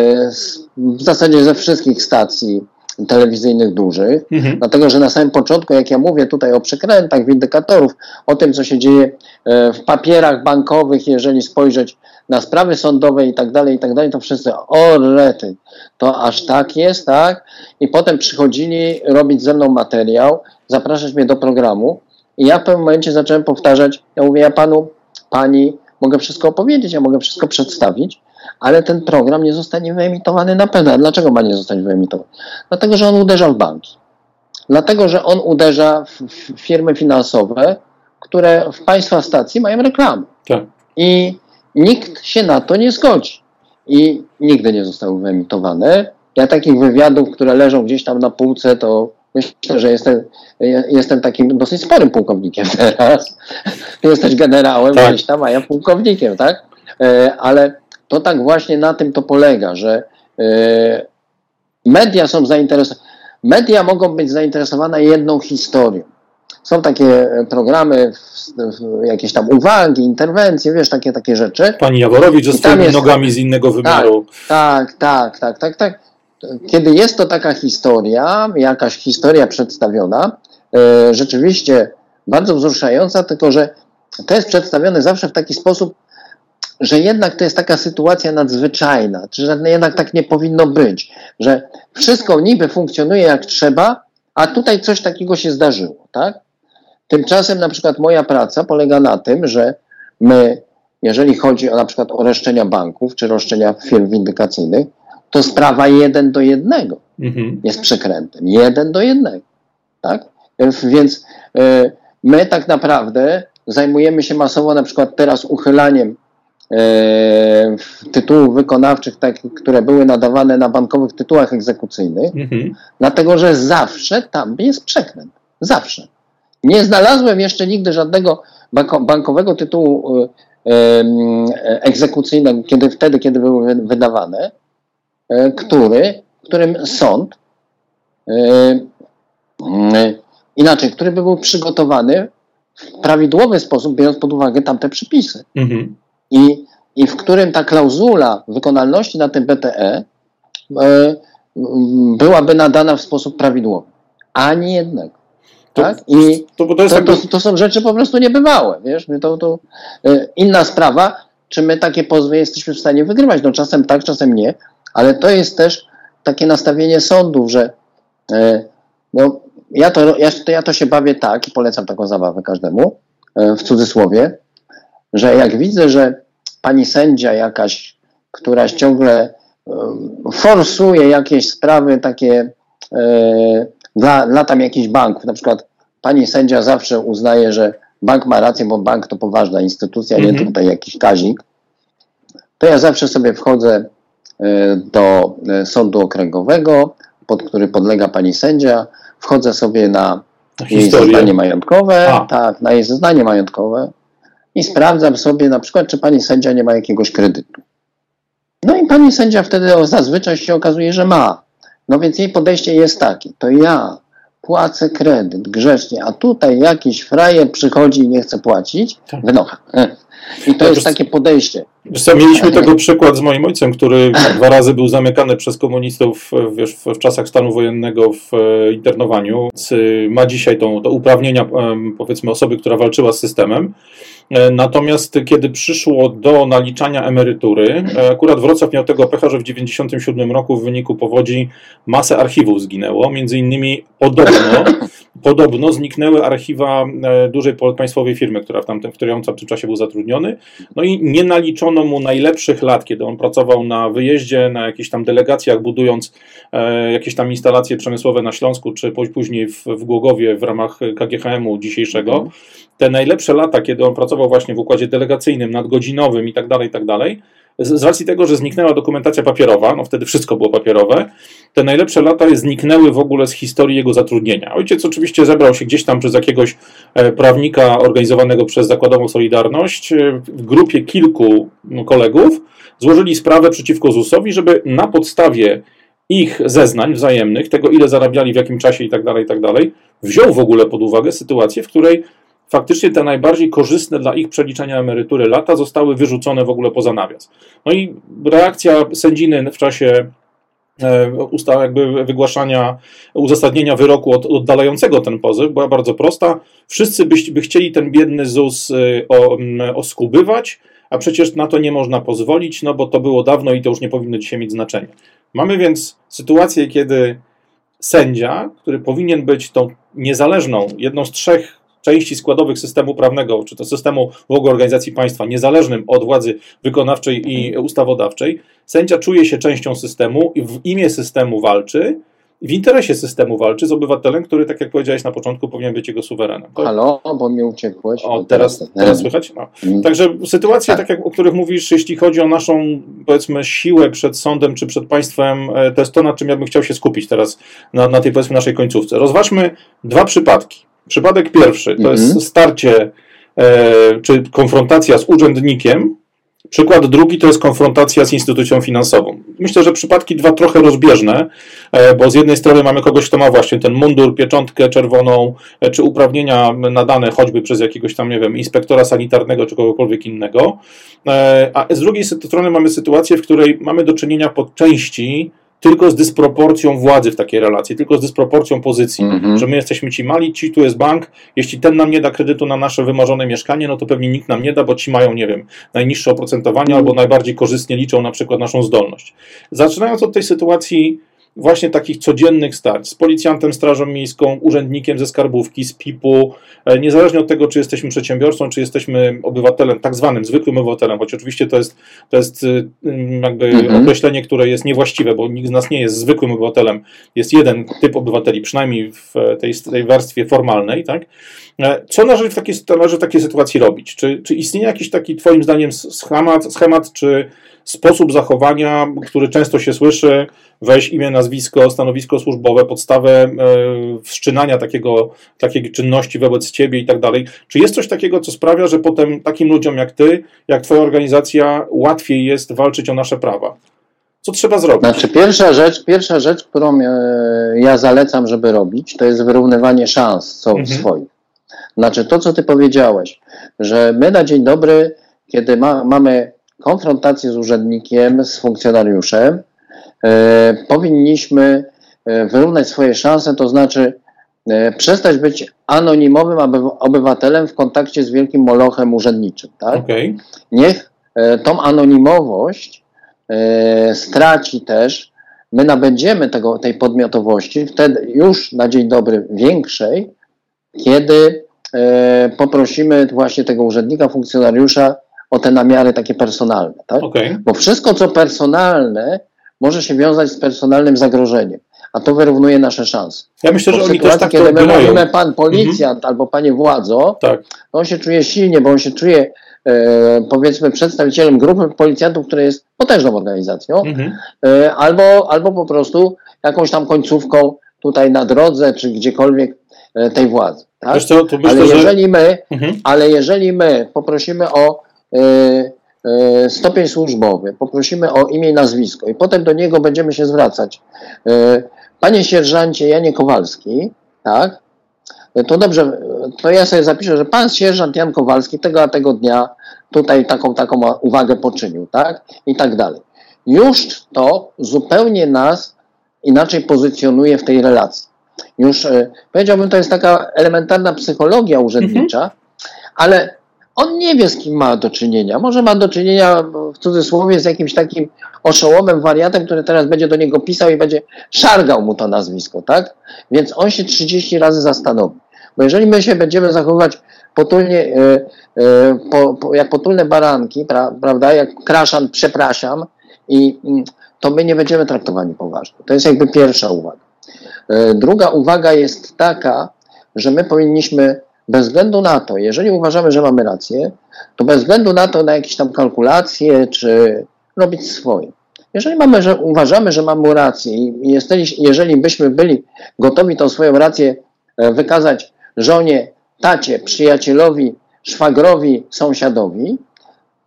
w zasadzie ze wszystkich stacji telewizyjnych dużych, mhm. dlatego że na samym początku, jak ja mówię tutaj o przekrętach, windykatorów, o tym, co się dzieje w papierach bankowych, jeżeli spojrzeć na sprawy sądowe i tak dalej, i tak dalej, to wszyscy, o rety, to aż tak jest, tak? I potem przychodzili robić ze mną materiał, zapraszać mnie do programu i ja w pewnym momencie zacząłem powtarzać, ja mówię, ja panu, pani mogę wszystko opowiedzieć, ja mogę wszystko przedstawić, ale ten program nie zostanie wyemitowany na pewno. A dlaczego ma nie zostać wyemitowany? Dlatego, że on uderza w banki. Dlatego, że on uderza w firmy finansowe, które w państwa stacji mają reklamy. Tak. I nikt się na to nie zgodzi. I nigdy nie zostały wyemitowane. Ja takich wywiadów, które leżą gdzieś tam na półce, to Myślę, że jestem, jestem takim dosyć sporym pułkownikiem teraz. Jesteś generałem tak. gdzieś tam, a ja pułkownikiem, tak? E, ale to tak właśnie na tym to polega, że e, media są zainteresowane. Media mogą być zainteresowane jedną historią. Są takie programy, jakieś tam uwagi, interwencje, wiesz, takie takie rzeczy. Pani Jaworowicz ze swoimi nogami z innego wymiaru. Tak, tak, tak, tak, tak kiedy jest to taka historia, jakaś historia przedstawiona, e, rzeczywiście bardzo wzruszająca, tylko że to jest przedstawione zawsze w taki sposób, że jednak to jest taka sytuacja nadzwyczajna, że jednak tak nie powinno być, że wszystko niby funkcjonuje jak trzeba, a tutaj coś takiego się zdarzyło, tak? Tymczasem na przykład moja praca polega na tym, że my, jeżeli chodzi o na przykład o roszczenia banków czy roszczenia firm windykacyjnych, to sprawa jeden do jednego mhm. jest przekrętem. Jeden do jednego. Tak? Więc y, my tak naprawdę zajmujemy się masowo na przykład teraz uchylaniem y, tytułów wykonawczych, tak, które były nadawane na bankowych tytułach egzekucyjnych, mhm. dlatego że zawsze tam jest przekręt. Zawsze. Nie znalazłem jeszcze nigdy żadnego bankowego tytułu y, egzekucyjnego, kiedy, wtedy, kiedy były wydawane, E, który, którym sąd, e, e, inaczej, który by był przygotowany w prawidłowy sposób, biorąc pod uwagę tamte przepisy. Mhm. I, I w którym ta klauzula wykonalności na tym BTE byłaby nadana w sposób prawidłowy. Ani jednego. To, tak? I to, to, to, to, są rzeczy po prostu niebywałe. Wiesz? To, to, inna sprawa, czy my takie pozwy jesteśmy w stanie wygrywać. No czasem tak, czasem nie, ale to jest też takie nastawienie sądów, że e, no, ja, to, ja, to, ja to się bawię tak i polecam taką zabawę każdemu, e, w cudzysłowie, że jak widzę, że pani sędzia jakaś, która ciągle e, forsuje jakieś sprawy takie dla, dla tam jakichś banków, na przykład pani sędzia zawsze uznaje, że bank ma rację, bo bank to poważna instytucja, nie mhm. tutaj jakiś kazik, to ja zawsze sobie wchodzę do e, sądu okręgowego, pod który podlega pani sędzia, wchodzę sobie na jej zeznanie majątkowe, A. tak, na jej zeznanie majątkowe i sprawdzam sobie na przykład, czy pani sędzia nie ma jakiegoś kredytu. No i pani sędzia wtedy zazwyczaj się okazuje, że ma. No więc jej podejście jest takie, to ja płacę kredyt grzecznie, a tutaj jakiś frajer przychodzi i nie chce płacić, tak. wynocha. E. I to jest takie podejście. Co, mieliśmy tego przykład z moim ojcem, który dwa razy był zamykany przez komunistów wiesz, w, czasach stanu wojennego w e, internowaniu. Ma dzisiaj to, to uprawnienia, powiedzmy, osoby, która walczyła z systemem. E, natomiast kiedy przyszło do naliczania emerytury, e, akurat Wrocław miał tego pecha, że w 1997 roku w wyniku powodzi masę archiwów zginęło. Między innymi podobno, podobno zniknęły archiwa dużej państwowej firmy, która w, tamtym, w której on w tym czasie był zatrudniony. No i nie naliczono mu najlepszych lat, kiedy on pracował na wyjeździe, na jakichś tam delegacjach, budując e, jakieś tam instalacje przemysłowe na Śląsku, czy później w, w Głogowie w ramach KGHM-u dzisiejszego. Te najlepsze lata, kiedy on pracował właśnie w układzie delegacyjnym, nadgodzinowym i tak dalej, i tak dalej, z racji tego, że zniknęła dokumentacja papierowa, no wtedy wszystko było papierowe, te najlepsze lata zniknęły w ogóle z historii jego zatrudnienia. Ojciec oczywiście zebrał się gdzieś tam przez jakiegoś e, prawnika organizowanego przez Zakładową Solidarność e, w grupie kilku no, kolegów, złożyli sprawę przeciwko ZUS-owi, żeby na podstawie ich zeznań wzajemnych, tego ile zarabiali, w jakim czasie i tak dalej, i tak dalej, wziął w ogóle pod uwagę sytuację, w której faktycznie te najbardziej korzystne dla ich przeliczania emerytury lata zostały wyrzucone w ogóle poza nawias. No i reakcja sędziny w czasie e, usta jakby wygłaszania uzasadnienia wyroku od, oddalającego ten pozew była bardzo prosta. Wszyscy by, by chcieli ten biedny ZUS e, oskubywać, a przecież na to nie można pozwolić, no bo to było dawno i to już nie powinno dzisiaj mieć znaczenia. Mamy więc sytuację, kiedy sędzia, który powinien być tą niezależną, jedną z trzech części składowych systemu prawnego, czy to systemu w ogóle organizacji państwa, niezależnym od władzy wykonawczej i ustawodawczej, sędzia czuje się częścią systemu i w imię systemu walczy, w interesie systemu walczy z obywatelem, który, tak jak powiedziałeś na początku, powinien być jego suwerenem. Halo, bo mi uciekłeś. O, teraz, teraz słychać? No. Mm. Także sytuacje, tak. tak jak, o których mówisz, jeśli chodzi o naszą, powiedzmy, siłę przed sądem czy przed państwem, e, to jest to, nad czym ja bym chciał się skupić teraz na, na tej, powiedzmy, naszej końcówce. Rozważmy dwa przypadki. Przypadek pierwszy to jest mhm. starcie e, czy konfrontacja z urzędnikiem. Przykład drugi to jest konfrontacja z instytucją finansową. Myślę, że przypadki dwa trochę rozbieżne, e, bo z jednej strony mamy kogoś, kto ma właśnie ten mundur, pieczątkę czerwoną, e, czy uprawnienia nadane choćby przez jakiegoś tam, nie wiem, inspektora sanitarnego, czy kogokolwiek innego, e, a z drugiej strony mamy sytuację, w której mamy do czynienia po części tylko z dysproporcją władzy w takiej relacji, tylko z dysproporcją pozycji, mm-hmm. że my jesteśmy ci mali, ci tu jest bank, jeśli ten nam nie da kredytu na nasze wymarzone mieszkanie, no to pewnie nikt nam nie da, bo ci mają, nie wiem, najniższe oprocentowanie mm. albo najbardziej korzystnie liczą na przykład naszą zdolność. Zaczynając od tej sytuacji właśnie takich codziennych starć z policjantem, strażą miejską, urzędnikiem ze skarbówki, z PIP-u, e, niezależnie od tego, czy jesteśmy przedsiębiorcą, czy jesteśmy obywatelem, tak zwanym zwykłym obywatelem, choć oczywiście to jest, to jest y, mm, jakby mhm. określenie, które jest niewłaściwe, bo nikt z nas nie jest zwykłym obywatelem. Jest jeden typ obywateli, przynajmniej w tej, tej warstwie formalnej, tak? E, co należy w, takiej, należy w takiej sytuacji robić? Czy, czy istnieje jakiś taki, Twoim zdaniem, schemat, schemat czy sposób zachowania, który często się słyszy, weź imię, nazwisko, stanowisko służbowe, podstawę e, wszczynania takiego, takiej czynności wobec ciebie i tak dalej. Czy jest coś takiego, co sprawia, że potem takim ludziom jak ty, jak twoja organizacja, łatwiej jest walczyć o nasze prawa? Co trzeba zrobić? Znaczy, pierwsza rzecz, pierwsza rzecz, którą e, ja zalecam, żeby robić, to jest wyrównywanie szans co mhm. swoich. Znaczy, to co ty powiedziałeś, że my na dzień dobry, kiedy ma, mamy konfrontację z urzędnikiem, z funkcjonariuszem, e, powinniśmy e, wyrównać swoje szanse, to znaczy e, przestać być anonimowym obywatelem w kontakcie z wielkim molochem urzędniczym. Tak? Okay. Niech tą anonimowość straci też, my nabędziemy tego, tej podmiotowości, wtedy już na dzień dobry większej, kiedy poprosimy właśnie tego urzędnika, funkcjonariusza o te namiary takie personalne. Tak? Okay. Bo wszystko, co personalne, może się wiązać z personalnym zagrożeniem. a to wyrównuje nasze szanse. Ja myślę, że oni też sytuacji, tak kiedy my odbierają. mówimy pan policjant albo panie władzo, Tak. on się czuje silnie, bo on się czuje e, powiedzmy przedstawicielem grupy policjantów, która jest potężną organizacją, Mhm. e, albo, albo po prostu jakąś tam końcówką tutaj na drodze, czy gdziekolwiek e, tej władzy. Tak? Myślę, ale że... jeżeli my, Mhm. ale jeżeli my poprosimy o stopień służbowy, poprosimy o imię i nazwisko i potem do niego będziemy się zwracać. E, panie sierżancie Janie Kowalski, tak? E, To dobrze, e, to ja sobie zapiszę, że pan sierżant Jan Kowalski tego a tego dnia tutaj taką, taką uwagę poczynił, tak? I tak dalej. Już to zupełnie nas inaczej pozycjonuje w tej relacji. Już e, powiedziałbym, to jest taka elementarna psychologia urzędnicza, ale on nie wie, z kim ma do czynienia. Może ma do czynienia w cudzysłowie z jakimś takim oszołomem, wariatem, który teraz będzie do niego pisał i będzie szargał mu to nazwisko, tak? Więc on się 30 razy zastanowi. Bo jeżeli my się będziemy zachowywać potulnie, e, e, po, po, jak potulne baranki, pra, prawda, jak kraszan, przepraszam, i to my nie będziemy traktowani poważnie. To jest jakby pierwsza uwaga. E, Druga uwaga jest taka, że my powinniśmy bez względu na to, jeżeli uważamy, że mamy rację, to bez względu na to, na jakieś tam kalkulacje, czy robić swoje. Jeżeli mamy, że uważamy, że mamy rację i jesteś, jeżeli byśmy byli gotowi tą swoją rację e, wykazać żonie, tacie, przyjacielowi, szwagrowi, sąsiadowi,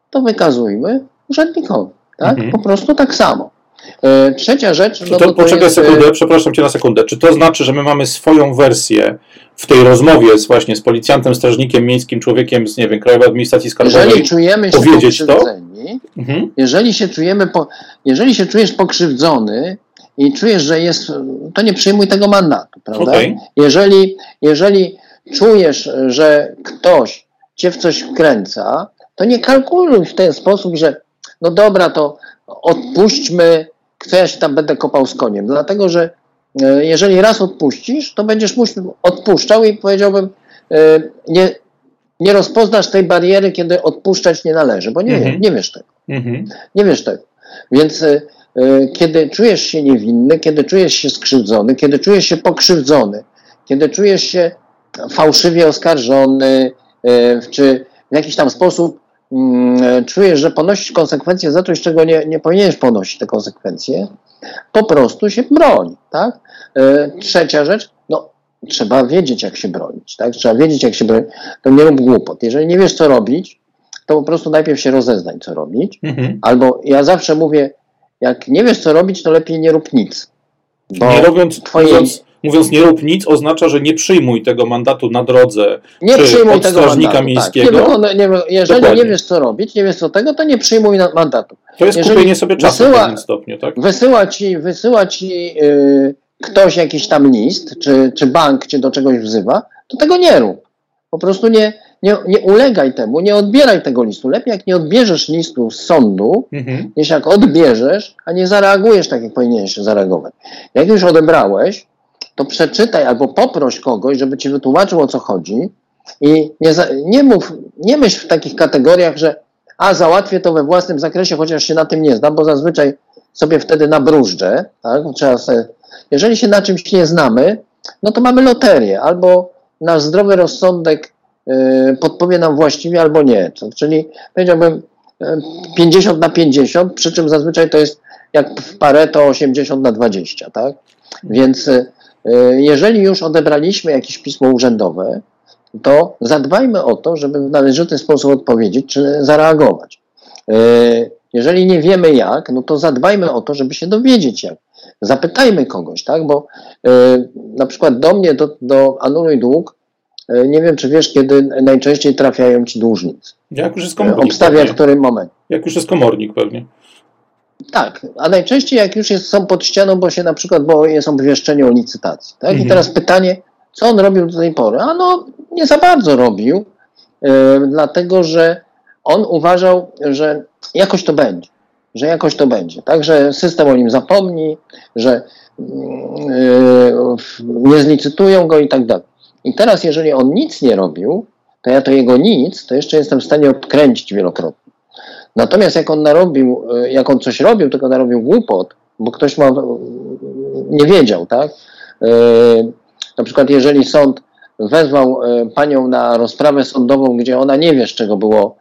to wykazujmy urzędnikowi. Tak? Mhm. Po prostu tak samo. E, Trzecia rzecz, Czy no to, to, to poczekaj jest, e, sekundę, przepraszam cię na sekundę. Czy to znaczy, że my mamy swoją wersję w tej rozmowie z właśnie z policjantem, strażnikiem miejskim, człowiekiem z, nie wiem, Krajowej Administracji Skarbowej? jeżeli czujemy się powiedzieć to? pokrzywdzeni, Mhm. jeżeli się czujemy, po, jeżeli się czujesz pokrzywdzony i czujesz, że jest, to nie przyjmuj tego mandatu, prawda? Okej. Jeżeli, jeżeli czujesz, że ktoś cię w coś wkręca, to nie kalkuluj w ten sposób, że no dobra, to odpuśćmy, co ja się tam będę kopał z koniem. Dlatego, że e, jeżeli raz odpuścisz, to będziesz odpuszczał i powiedziałbym, e, nie, nie rozpoznasz tej bariery, kiedy odpuszczać nie należy, bo nie, Mhm. nie wiesz tego. Mhm. Nie wiesz tego. Więc y, kiedy czujesz się niewinny, kiedy czujesz się skrzywdzony, kiedy czujesz się pokrzywdzony, kiedy czujesz się fałszywie oskarżony, czy w jakiś tam sposób czujesz, że ponosisz konsekwencje za coś, czego nie, nie powinieneś ponosić te konsekwencje, po prostu się broń. Tak? Y, Trzecia rzecz, no trzeba wiedzieć, jak się bronić. Tak? Trzeba wiedzieć, jak się bronić. To nie rób głupot. Jeżeli nie wiesz, co robić, to po prostu najpierw się rozeznań, co robić. Mhm. Albo ja zawsze mówię, jak nie wiesz, co robić, to lepiej nie rób nic. Bo Nie robiąc, twoje- mówiąc, mówiąc nie rób nic, oznacza, że nie przyjmuj tego mandatu na drodze nie czy przyjmuj od tego strażnika mandatu. miejskiego. Tak. Nie wykona, nie, wy- jeżeli Dokładnie. nie wiesz, co robić, nie wiesz, co tego, to nie przyjmuj mandatu. To jest Jeżeli kupienie sobie czasu w wysyła- pewnym stopniu, tak? Wysyła ci, wysyła ci yy, ktoś jakiś tam list, czy, czy bank cię do czegoś wzywa, to tego nie rób. Po prostu nie, nie, nie ulegaj temu, nie odbieraj tego listu. Lepiej jak nie odbierzesz listu z sądu, Mhm. niż jak odbierzesz, a nie zareagujesz tak, jak powinieneś zareagować. Jak już odebrałeś, to przeczytaj albo poproś kogoś, żeby ci wytłumaczył o co chodzi i nie, nie mów, nie myśl w takich kategoriach, że a załatwię to we własnym zakresie, chociaż się na tym nie znam, bo zazwyczaj sobie wtedy nabrużdżę, tak? Trzeba sobie, jeżeli się na czymś nie znamy, no to mamy loterię, albo nasz zdrowy rozsądek y, podpowie nam właściwie, albo nie. Czyli powiedziałbym y, 50 na 50, przy czym zazwyczaj to jest jak w Pareto 80 na 20, tak? Więc y, y, jeżeli już odebraliśmy jakieś pismo urzędowe, to zadbajmy o to, żeby w należyty sposób odpowiedzieć czy zareagować. Y, Jeżeli nie wiemy jak, no to zadbajmy o to, żeby się dowiedzieć jak. Zapytajmy kogoś, tak? Bo y, na przykład do mnie, do, do Anuluj Dług, nie wiem czy wiesz, kiedy najczęściej trafiają ci dłużnicy. Jak już jest komornik. Obstawia w którym momencie. Jak już jest komornik pewnie. Tak, a najczęściej jak już jest, są pod ścianą, bo się na przykład, bo jest obwieszczenie o licytacji. Tak? Mhm. I teraz pytanie, co on robił do tej pory? A no, nie za bardzo robił, yy, dlatego że on uważał, że jakoś to będzie, że jakoś to będzie, tak, że system o nim zapomni, że yy, nie zlicytują go i tak dalej. I teraz, jeżeli on nic nie robił, to ja to jego nic, to jeszcze jestem w stanie odkręcić wielokrotnie. Natomiast jak on narobił, y, jak on coś robił, tylko narobił głupot, bo ktoś ma y, nie wiedział, tak? Na przykład jeżeli sąd wezwał panią na rozprawę sądową, gdzie ona nie wie, z czego było,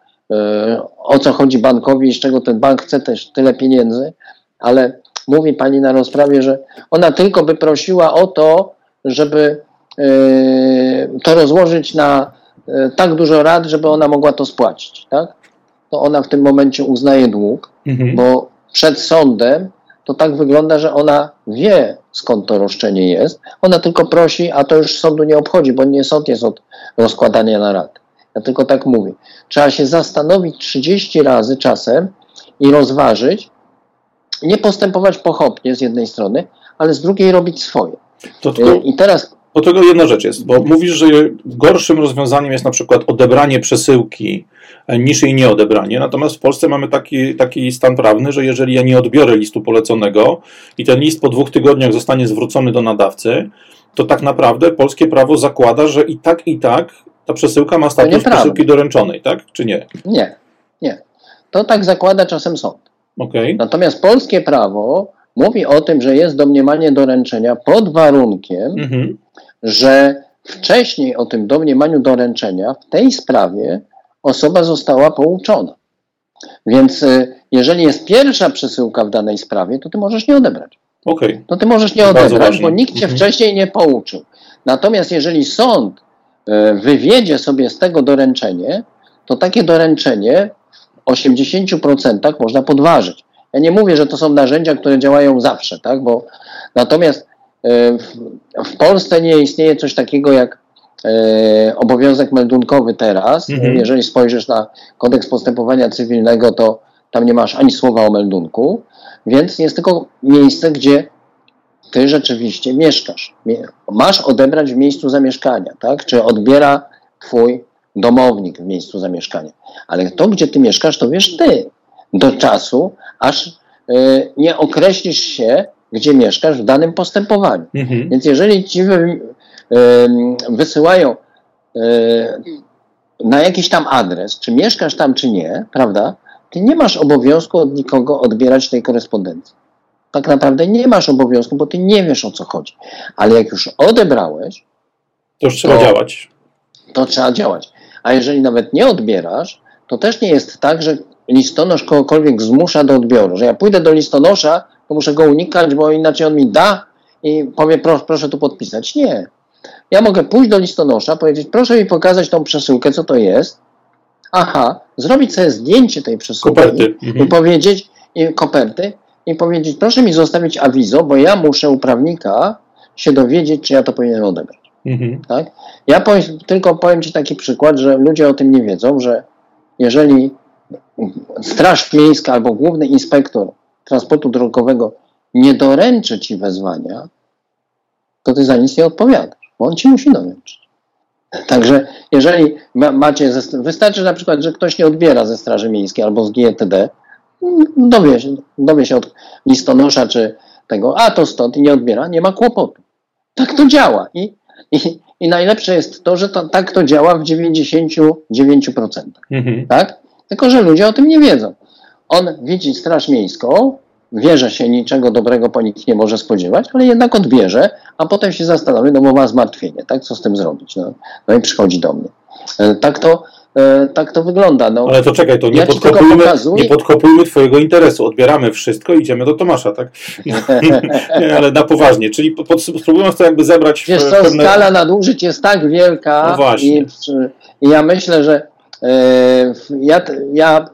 o co chodzi bankowi i z czego ten bank chce też tyle pieniędzy, ale mówi pani na rozprawie, że ona tylko by prosiła o to, żeby to rozłożyć na tak dużo rat, żeby ona mogła to spłacić, tak? To ona w tym momencie uznaje dług, mhm. bo przed sądem to tak wygląda, że ona wie, skąd to roszczenie jest. Ona tylko prosi, a to już sądu nie obchodzi, bo nie sąd jest od rozkładania na rat. Ja tylko tak mówię. Trzeba się zastanowić 30 razy czasem i rozważyć, nie postępować pochopnie z jednej strony, ale z drugiej robić swoje. Tylko... I teraz do tego jedna rzecz jest, bo mówisz, że gorszym rozwiązaniem jest na przykład odebranie przesyłki e, niż jej nieodebranie. Natomiast w Polsce mamy taki, taki stan prawny, że jeżeli ja nie odbiorę listu poleconego i ten list po dwóch tygodniach zostanie zwrócony do nadawcy, to tak naprawdę polskie prawo zakłada, że i tak, i tak ta przesyłka ma status przesyłki doręczonej, tak? Czy nie? Nie, nie. To tak zakłada czasem sąd. Okay. Natomiast polskie prawo mówi o tym, że jest domniemanie doręczenia pod warunkiem, mhm że wcześniej o tym domniemaniu doręczenia w tej sprawie osoba została pouczona. Więc y, jeżeli jest pierwsza przesyłka w danej sprawie, to ty możesz nie odebrać. Okay. To ty możesz nie odebrać, bo nikt cię mhm. wcześniej nie pouczył. Natomiast jeżeli sąd y, wywiedzie sobie z tego doręczenie, to takie doręczenie w 80% można podważyć. Ja nie mówię, że to są narzędzia, które działają zawsze, tak? Bo natomiast E, w Polsce nie istnieje coś takiego jak e, obowiązek meldunkowy teraz. Mhm. Jeżeli spojrzysz na kodeks postępowania cywilnego, to tam nie masz ani słowa o meldunku, więc jest tylko miejsce, gdzie ty rzeczywiście mieszkasz. Masz odebrać w miejscu zamieszkania, tak? Czy odbiera twój domownik w miejscu zamieszkania. Ale to, gdzie ty mieszkasz, to wiesz ty. Do czasu, aż y, nie określisz się gdzie mieszkasz w danym postępowaniu. Mhm. Więc jeżeli ci wy, wysyłają e, na jakiś tam adres, czy mieszkasz tam, czy nie, prawda, ty nie masz obowiązku od nikogo odbierać tej korespondencji. Tak naprawdę nie masz obowiązku, bo ty nie wiesz o co chodzi. Ale jak już odebrałeś, to już trzeba to, działać. To trzeba działać. A jeżeli nawet nie odbierasz, to też nie jest tak, że listonosz kogokolwiek zmusza do odbioru. Że ja pójdę do listonosza, to muszę go unikać, bo inaczej on mi da i powie, proszę, proszę tu podpisać. Nie. Ja mogę pójść do listonosza, powiedzieć, proszę mi pokazać tą przesyłkę, co to jest. Aha, zrobić sobie zdjęcie tej przesyłki koperty. i mhm. powiedzieć, i koperty, i powiedzieć, proszę mi zostawić awizo, bo ja muszę u prawnika się dowiedzieć, czy ja to powinienem odebrać. Mhm. Tak? Ja powiem, tylko powiem Ci taki przykład, że ludzie o tym nie wiedzą, że jeżeli Straż Miejska albo główny inspektor transportu drogowego nie doręczy ci wezwania, to ty za nic nie odpowiadasz, bo on ci musi doręczyć. Także jeżeli macie, wystarczy na przykład, że ktoś nie odbiera ze Straży Miejskiej albo z GTD, dowie się, dowie się od listonosza czy tego, a to stąd i nie odbiera, nie ma kłopotu. Tak to działa. I, i, i najlepsze jest to, że to, tak to działa w 99%. Mhm. Tak? Tylko, że ludzie o tym nie wiedzą. On widzi Straż Miejską, wie, że się niczego dobrego po nich nie może spodziewać, ale jednak odbierze, a potem się zastanowi, no bo ma zmartwienie, tak? Co z tym zrobić? No, no i przychodzi do mnie. E, tak to, e, tak to wygląda. No, ale to czekaj, to nie, ja podkopujmy, nie podkopujmy Twojego interesu. Odbieramy wszystko i idziemy do Tomasza, tak? nie, ale na poważnie. Czyli pod, spróbujmy to jakby zebrać. Wiesz co, pewne... skala nadużyć jest tak wielka. No. I, i ja myślę, że ja, ja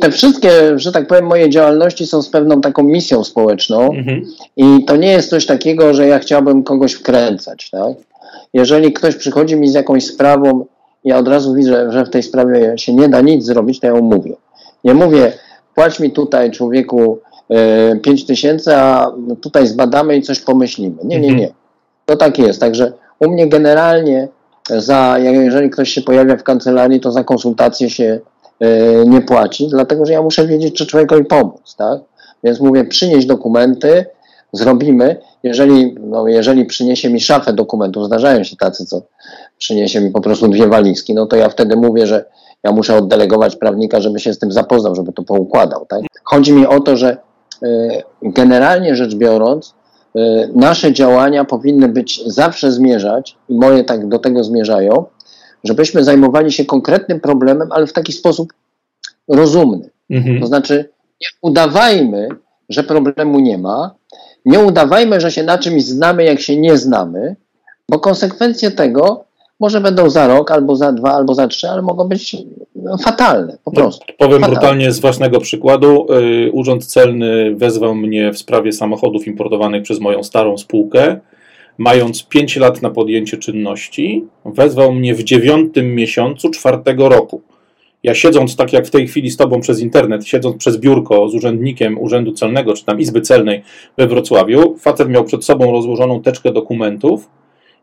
te wszystkie, że tak powiem, moje działalności są z pewną taką misją społeczną mhm. i to nie jest coś takiego, że ja chciałbym kogoś wkręcać. Tak? Jeżeli ktoś przychodzi mi z jakąś sprawą, ja od razu widzę, że w tej sprawie się nie da nic zrobić, to ja mówię. Nie mówię, płać mi tutaj człowieku e, 5 tysięcy, a tutaj zbadamy i coś pomyślimy. Nie, nie, mhm. nie. To tak jest. Także u mnie generalnie, za, jeżeli ktoś się pojawia w kancelarii, to za konsultację się E, nie płaci, dlatego że ja muszę wiedzieć, czy człowiekowi pomóc, tak? Więc mówię, przynieść dokumenty, zrobimy. Jeżeli, no, jeżeli przyniesie mi szafę dokumentów, zdarzają się tacy, co przyniesie mi po prostu dwie walizki, no to ja wtedy mówię, że ja muszę oddelegować prawnika, żeby się z tym zapoznał, żeby to poukładał. Tak? Chodzi mi o to, że generalnie rzecz biorąc, nasze działania powinny być zawsze zmierzać, i moje tak do tego zmierzają, żebyśmy zajmowali się konkretnym problemem, ale w taki sposób rozumny. Mhm. To znaczy, nie udawajmy, że problemu nie ma, nie udawajmy, że się na czymś znamy, jak się nie znamy, bo konsekwencje tego może będą za rok, albo za dwa, albo za trzy, ale mogą być no, fatalne, po no, prostu. No, powiem fatalne. brutalnie z własnego przykładu. Y, Urząd Celny wezwał mnie w sprawie samochodów importowanych przez moją starą spółkę. Mając 5 lat na podjęcie czynności, wezwał mnie w dziewiątym miesiącu czwartego roku. Ja siedząc tak jak w tej chwili z Tobą przez internet, siedząc przez biurko z urzędnikiem Urzędu Celnego, czy tam Izby Celnej we Wrocławiu, facet miał przed sobą rozłożoną teczkę dokumentów,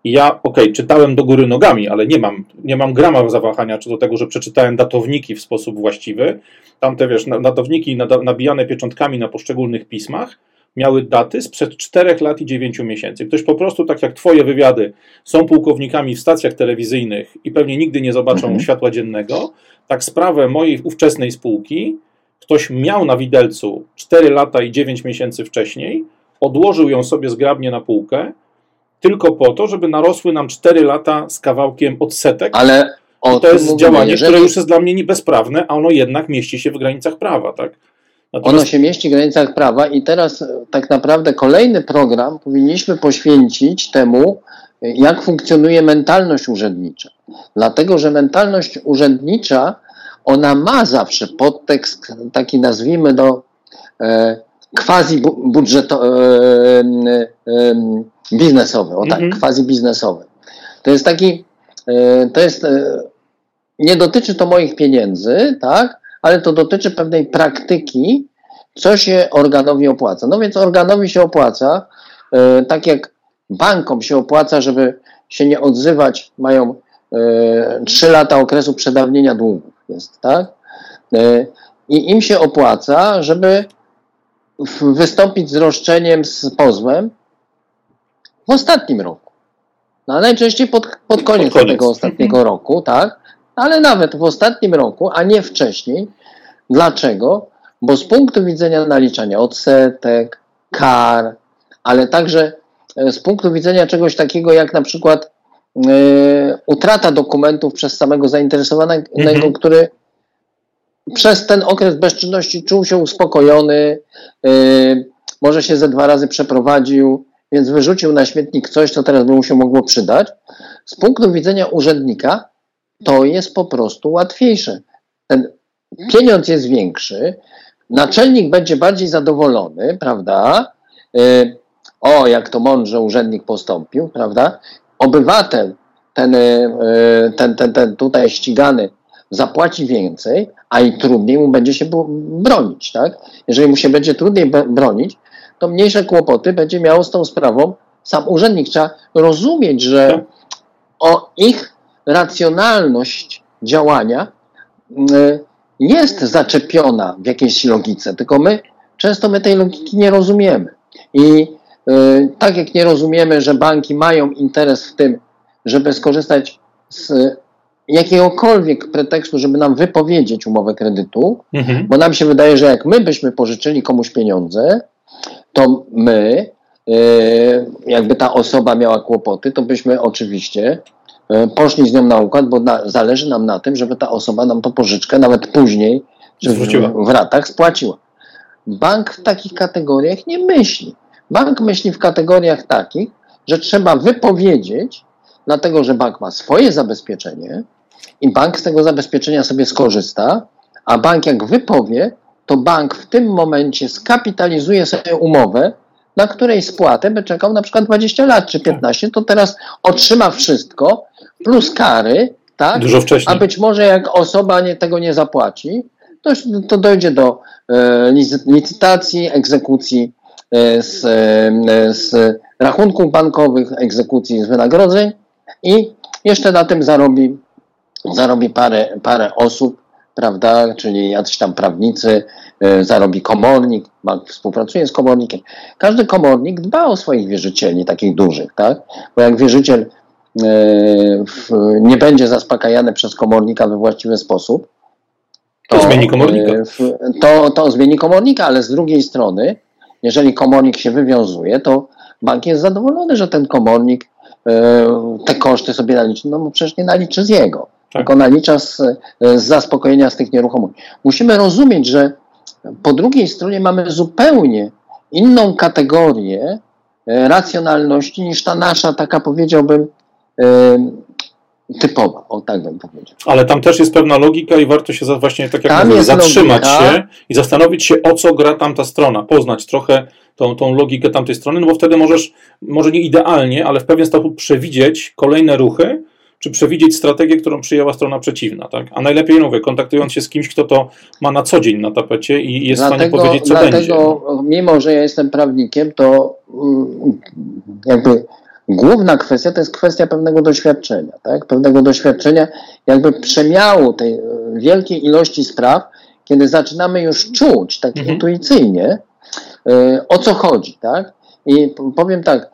i ja, okej, okay, czytałem do góry nogami, ale nie mam, nie mam grama zawahania czy do tego, że przeczytałem datowniki w sposób właściwy. Tamte, wiesz, datowniki nabijane pieczątkami na poszczególnych pismach miały daty sprzed 4 lat i 9 miesięcy. Ktoś po prostu, tak jak Twoje wywiady, są pułkownikami w stacjach telewizyjnych i pewnie nigdy nie zobaczą mhm. światła dziennego, tak sprawę mojej ówczesnej spółki ktoś miał na widelcu 4 lata i 9 miesięcy wcześniej, odłożył ją sobie zgrabnie na półkę, tylko po to, żeby narosły nam 4 lata z kawałkiem odsetek. Ale o to jest działanie, jeżeli... które już jest dla mnie niebezprawne, a ono jednak mieści się w granicach prawa, tak? Natomiast... Ono się mieści w granicach prawa i teraz e, tak naprawdę kolejny program powinniśmy poświęcić temu, e, jak funkcjonuje mentalność urzędnicza. Dlatego, że mentalność urzędnicza, ona ma zawsze podtekst taki nazwijmy do e, quasi budżetowy, e, e, biznesowy, o tak, mhm. quasi biznesowy. To jest taki, e, to jest, e, nie dotyczy to moich pieniędzy, tak, ale to dotyczy pewnej praktyki, co się organowi opłaca. No więc organowi się opłaca, e, tak jak bankom się opłaca, żeby się nie odzywać, mają trzy lata okresu przedawnienia długów, jest, tak? I im się opłaca, żeby wystąpić z roszczeniem, z pozwem w ostatnim roku. No, najczęściej pod, pod koniec, pod koniec. tego ostatniego mhm. roku, tak? Ale nawet w ostatnim roku, a nie wcześniej. Dlaczego? Bo z punktu widzenia naliczania odsetek, kar, ale także e, z punktu widzenia czegoś takiego jak na przykład yy, utrata dokumentów przez samego zainteresowanego, mhm. który przez ten okres bezczynności czuł się uspokojony, yy, może się ze dwa razy przeprowadził, więc wyrzucił na śmietnik coś, co teraz by mu się mogło przydać. Z punktu widzenia urzędnika to jest po prostu łatwiejsze. Ten pieniądz jest większy, naczelnik będzie bardziej zadowolony, prawda? Y, o, jak to mądrze urzędnik postąpił, prawda? Obywatel, ten, y, ten, ten, ten tutaj ścigany, zapłaci więcej, a i trudniej mu będzie się bronić, tak? Jeżeli mu się będzie trudniej bronić, to mniejsze kłopoty będzie miał z tą sprawą sam urzędnik. Trzeba rozumieć, że tak. o ich racjonalność działania y, jest zaczepiona w jakiejś logice, tylko my często my tej logiki nie rozumiemy. I y, tak jak nie rozumiemy, że banki mają interes w tym, żeby skorzystać z jakiegokolwiek pretekstu, żeby nam wypowiedzieć umowę kredytu, mhm. bo nam się wydaje, że jak my byśmy pożyczyli komuś pieniądze, to my, e, jakby ta osoba miała kłopoty, to byśmy oczywiście e, poszli z nią na układ, bo na, zależy nam na tym, żeby ta osoba nam to pożyczkę nawet później, w ratach spłaciła. Bank w takich kategoriach nie myśli. Bank myśli w kategoriach takich, że trzeba wypowiedzieć, dlatego że bank ma swoje zabezpieczenie i bank z tego zabezpieczenia sobie skorzysta, a bank jak wypowie, to bank w tym momencie skapitalizuje sobie umowę, na której spłatę by czekał na przykład 20 lat czy 15, to teraz otrzyma wszystko plus kary, tak? Dużo wcześniej. A być może jak osoba nie, tego nie zapłaci, to, to dojdzie do e, licytacji, egzekucji e, z, e, z rachunków bankowych, egzekucji z wynagrodzeń i jeszcze na tym zarobi, zarobi parę, parę osób, prawda, czyli jacyś tam prawnicy, y, zarobi komornik, bank współpracuje z komornikiem. Każdy komornik dba o swoich wierzycieli, takich dużych, tak? Bo jak wierzyciel y, nie będzie zaspokajany przez komornika we właściwy sposób, to, to zmieni komornika. Y, to, to zmieni komornika, ale z drugiej strony jeżeli komornik się wywiązuje, to bank jest zadowolony, że ten komornik te koszty sobie naliczy. No bo przecież nie naliczy z jego, tak. tylko nalicza z, z zaspokojenia z tych nieruchomości. Musimy rozumieć, że po drugiej stronie mamy zupełnie inną kategorię e, racjonalności niż ta nasza, taka powiedziałbym, typowa, o tak bym powiedział. Ale tam też jest pewna logika i warto się właśnie, tak jak mówię, zatrzymać logika. się i zastanowić się, o co gra tamta strona, poznać trochę tą, tą logikę tamtej strony, no bo wtedy możesz, może nie idealnie, ale w pewien sposób przewidzieć kolejne ruchy, czy przewidzieć strategię, którą przyjęła strona przeciwna, tak? A najlepiej, mówię, kontaktując się z kimś, kto to ma na co dzień na tapecie i jest dlatego, w stanie powiedzieć, co dlatego, będzie. Dlatego, mimo że ja jestem prawnikiem, to mm, jakby główna kwestia to jest kwestia pewnego doświadczenia, tak? Pewnego doświadczenia, jakby przemiału tej wielkiej ilości spraw, kiedy zaczynamy już czuć tak mhm. intuicyjnie, y, o co chodzi, tak? I powiem tak,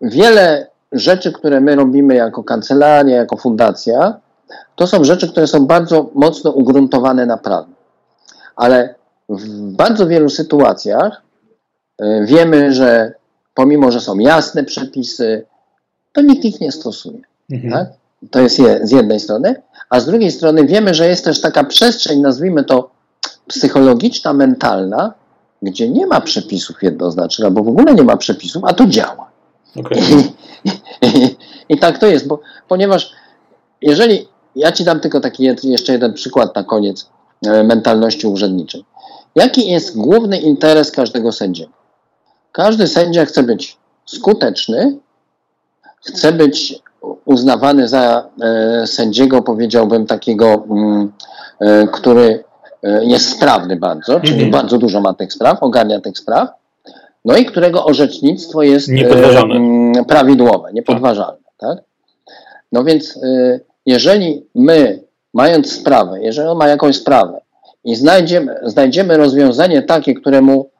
wiele rzeczy, które my robimy jako kancelaria, jako fundacja, to są rzeczy, które są bardzo mocno ugruntowane na prawie. Ale w bardzo wielu sytuacjach y, wiemy, że pomimo, że są jasne przepisy, to nikt ich nie stosuje. Mhm. Tak? To jest je, z jednej strony, a z drugiej strony wiemy, że jest też taka przestrzeń, nazwijmy to psychologiczna, mentalna, gdzie nie ma przepisów jednoznacznych, albo w ogóle nie ma przepisów, a to działa. Okay. I, i, I, tak to jest, bo, ponieważ jeżeli, ja Ci dam tylko taki jeszcze jeden przykład na koniec e, mentalności urzędniczej. Jaki jest główny interes każdego sędziego? Każdy sędzia chce być skuteczny, chce być uznawany za e, sędziego, powiedziałbym, takiego, mm, e, który jest sprawny bardzo, czyli mm -hmm. bardzo dużo ma tych spraw, ogarnia tych spraw, no i którego orzecznictwo jest mm, prawidłowe, niepodważalne. Tak. tak? No więc jeżeli my, mając sprawę, jeżeli on ma jakąś sprawę i znajdziemy, znajdziemy rozwiązanie takie, które mu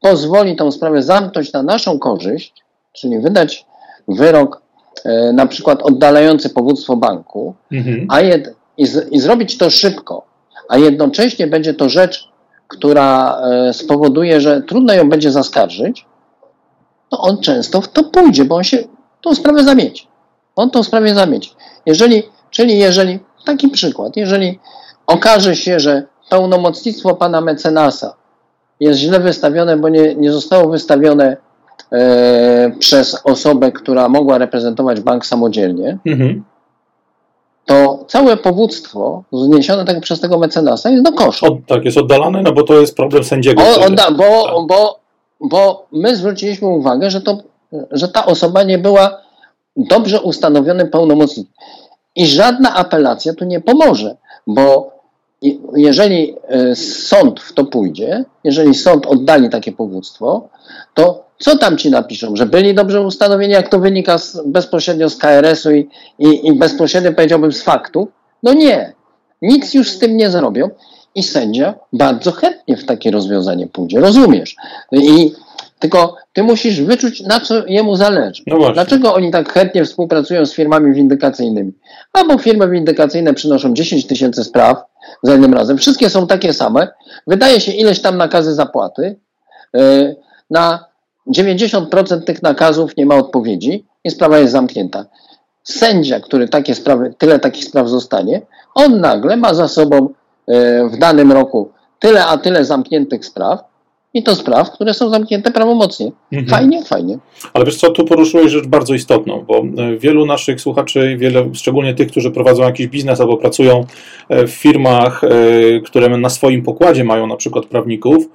pozwoli tą sprawę zamknąć na naszą korzyść, czyli wydać wyrok E, na przykład oddalający powództwo banku, mhm. a jed, i, z, i zrobić to szybko, a jednocześnie będzie to rzecz, która e, spowoduje, że trudno ją będzie zaskarżyć, to on często w to pójdzie, bo on się tą sprawę zamieci. On tą sprawę zamieci. Jeżeli, czyli jeżeli, taki przykład, jeżeli okaże się, że pełnomocnictwo pana mecenasa jest źle wystawione, bo nie, nie zostało wystawione e, przez osobę, która mogła reprezentować bank samodzielnie, mhm. To całe powództwo zniesione tak przez tego mecenasa jest do kosza. Tak, jest oddalane, no bo to jest problem sędziego. O, odda, bo, tak. bo, bo my zwróciliśmy uwagę, że, to, że ta osoba nie była dobrze ustanowionym pełnomocnikiem. I żadna apelacja tu nie pomoże, bo jeżeli e, sąd w to pójdzie, jeżeli sąd oddali takie powództwo, to co tam ci napiszą? Że byli dobrze ustanowieni, jak to wynika z, bezpośrednio z KRS-u i, i, i bezpośrednio powiedziałbym z faktu? No nie. Nic już z tym nie zrobią i sędzia bardzo chętnie w takie rozwiązanie pójdzie. Rozumiesz? I tylko ty musisz wyczuć, na co jemu zależy. No Dlaczego oni tak chętnie współpracują z firmami windykacyjnymi? Albo firmy windykacyjne przynoszą 10 tysięcy spraw za jednym razem. Wszystkie są takie same. Wydaje się ileś tam nakazy zapłaty. Yy, na 90% tych nakazów nie ma odpowiedzi i sprawa jest zamknięta. Sędzia, który takie sprawy, tyle takich spraw zostanie, on nagle ma za sobą e, w danym roku tyle a tyle zamkniętych spraw, i to spraw, które są zamknięte prawomocnie. Mhm. Fajnie, fajnie. Ale wiesz co, tu poruszyłeś rzecz bardzo istotną, bo e, wielu naszych słuchaczy, wiele, szczególnie tych, którzy prowadzą jakiś biznes albo pracują e, w firmach, które na swoim pokładzie mają na przykład prawników,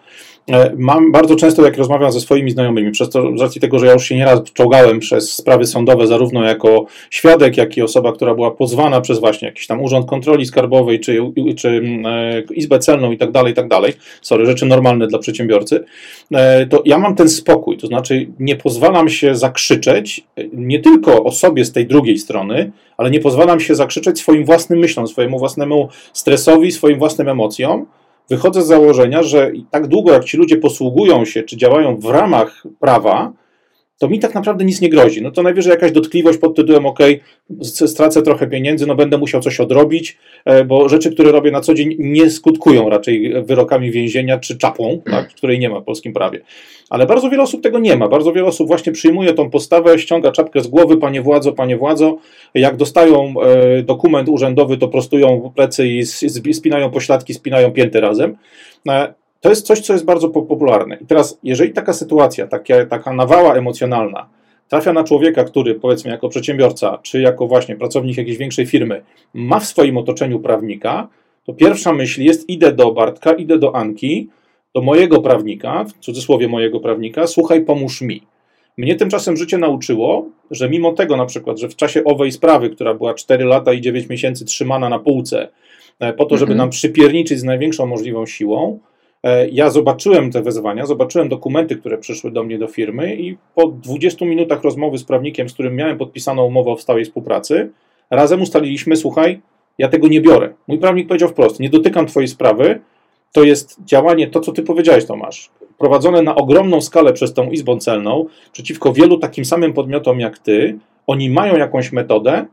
mam bardzo często, jak rozmawiam ze swoimi znajomymi, przez to, z racji tego, że ja już się nieraz czołgałem przez sprawy sądowe, zarówno jako świadek, jak i osoba, która była pozwana przez właśnie jakiś tam Urząd Kontroli Skarbowej, czy, czy e, Izbę Celną i tak dalej, i tak dalej, sorry, rzeczy normalne dla przedsiębiorcy, e, to ja mam ten spokój, to znaczy nie pozwalam się zakrzyczeć nie tylko osobie z tej drugiej strony, ale nie pozwalam się zakrzyczeć swoim własnym myślom, swojemu własnemu stresowi, swoim własnym emocjom, wychodzę z założenia, że tak długo jak ci ludzie posługują się czy działają w ramach prawa, to mi tak naprawdę nic nie grozi. No to najwyżej jakaś dotkliwość pod tytułem OK, stracę trochę pieniędzy, no będę musiał coś odrobić, e, bo rzeczy, które robię na co dzień nie skutkują raczej wyrokami więzienia czy czapą, tak, której nie ma w polskim prawie. Ale bardzo wiele osób tego nie ma. Bardzo wiele osób właśnie przyjmuje tą postawę, ściąga czapkę z głowy, panie władzo, panie władzo. Jak dostają e, dokument urzędowy, to prostują plecy i spinają pośladki, spinają pięty razem. To jest coś, co jest bardzo popularne. I teraz, jeżeli taka sytuacja, taka, taka nawała emocjonalna trafia na człowieka, który powiedzmy jako przedsiębiorca, czy jako właśnie pracownik jakiejś większej firmy, ma w swoim otoczeniu prawnika, to pierwsza myśl jest: idę do Bartka, idę do Anki, do mojego prawnika, w cudzysłowie mojego prawnika, słuchaj, pomóż mi. Mnie tymczasem życie nauczyło, że mimo tego na przykład, że w czasie owej sprawy, która była 4 lata i 9 miesięcy trzymana na półce, e, po to, żeby mhm. nam przypierniczyć z największą możliwą siłą, ja zobaczyłem te wezwania, zobaczyłem dokumenty, które przyszły do mnie do firmy i po 20 minutach rozmowy z prawnikiem, z którym miałem podpisaną umowę o stałej współpracy, razem ustaliliśmy, słuchaj, ja tego nie biorę. Mój prawnik powiedział wprost, nie dotykam twojej sprawy, to jest działanie, to co ty powiedziałeś Tomasz, prowadzone na ogromną skalę przez tą Izbą Celną, przeciwko wielu takim samym podmiotom jak ty, oni mają jakąś metodę,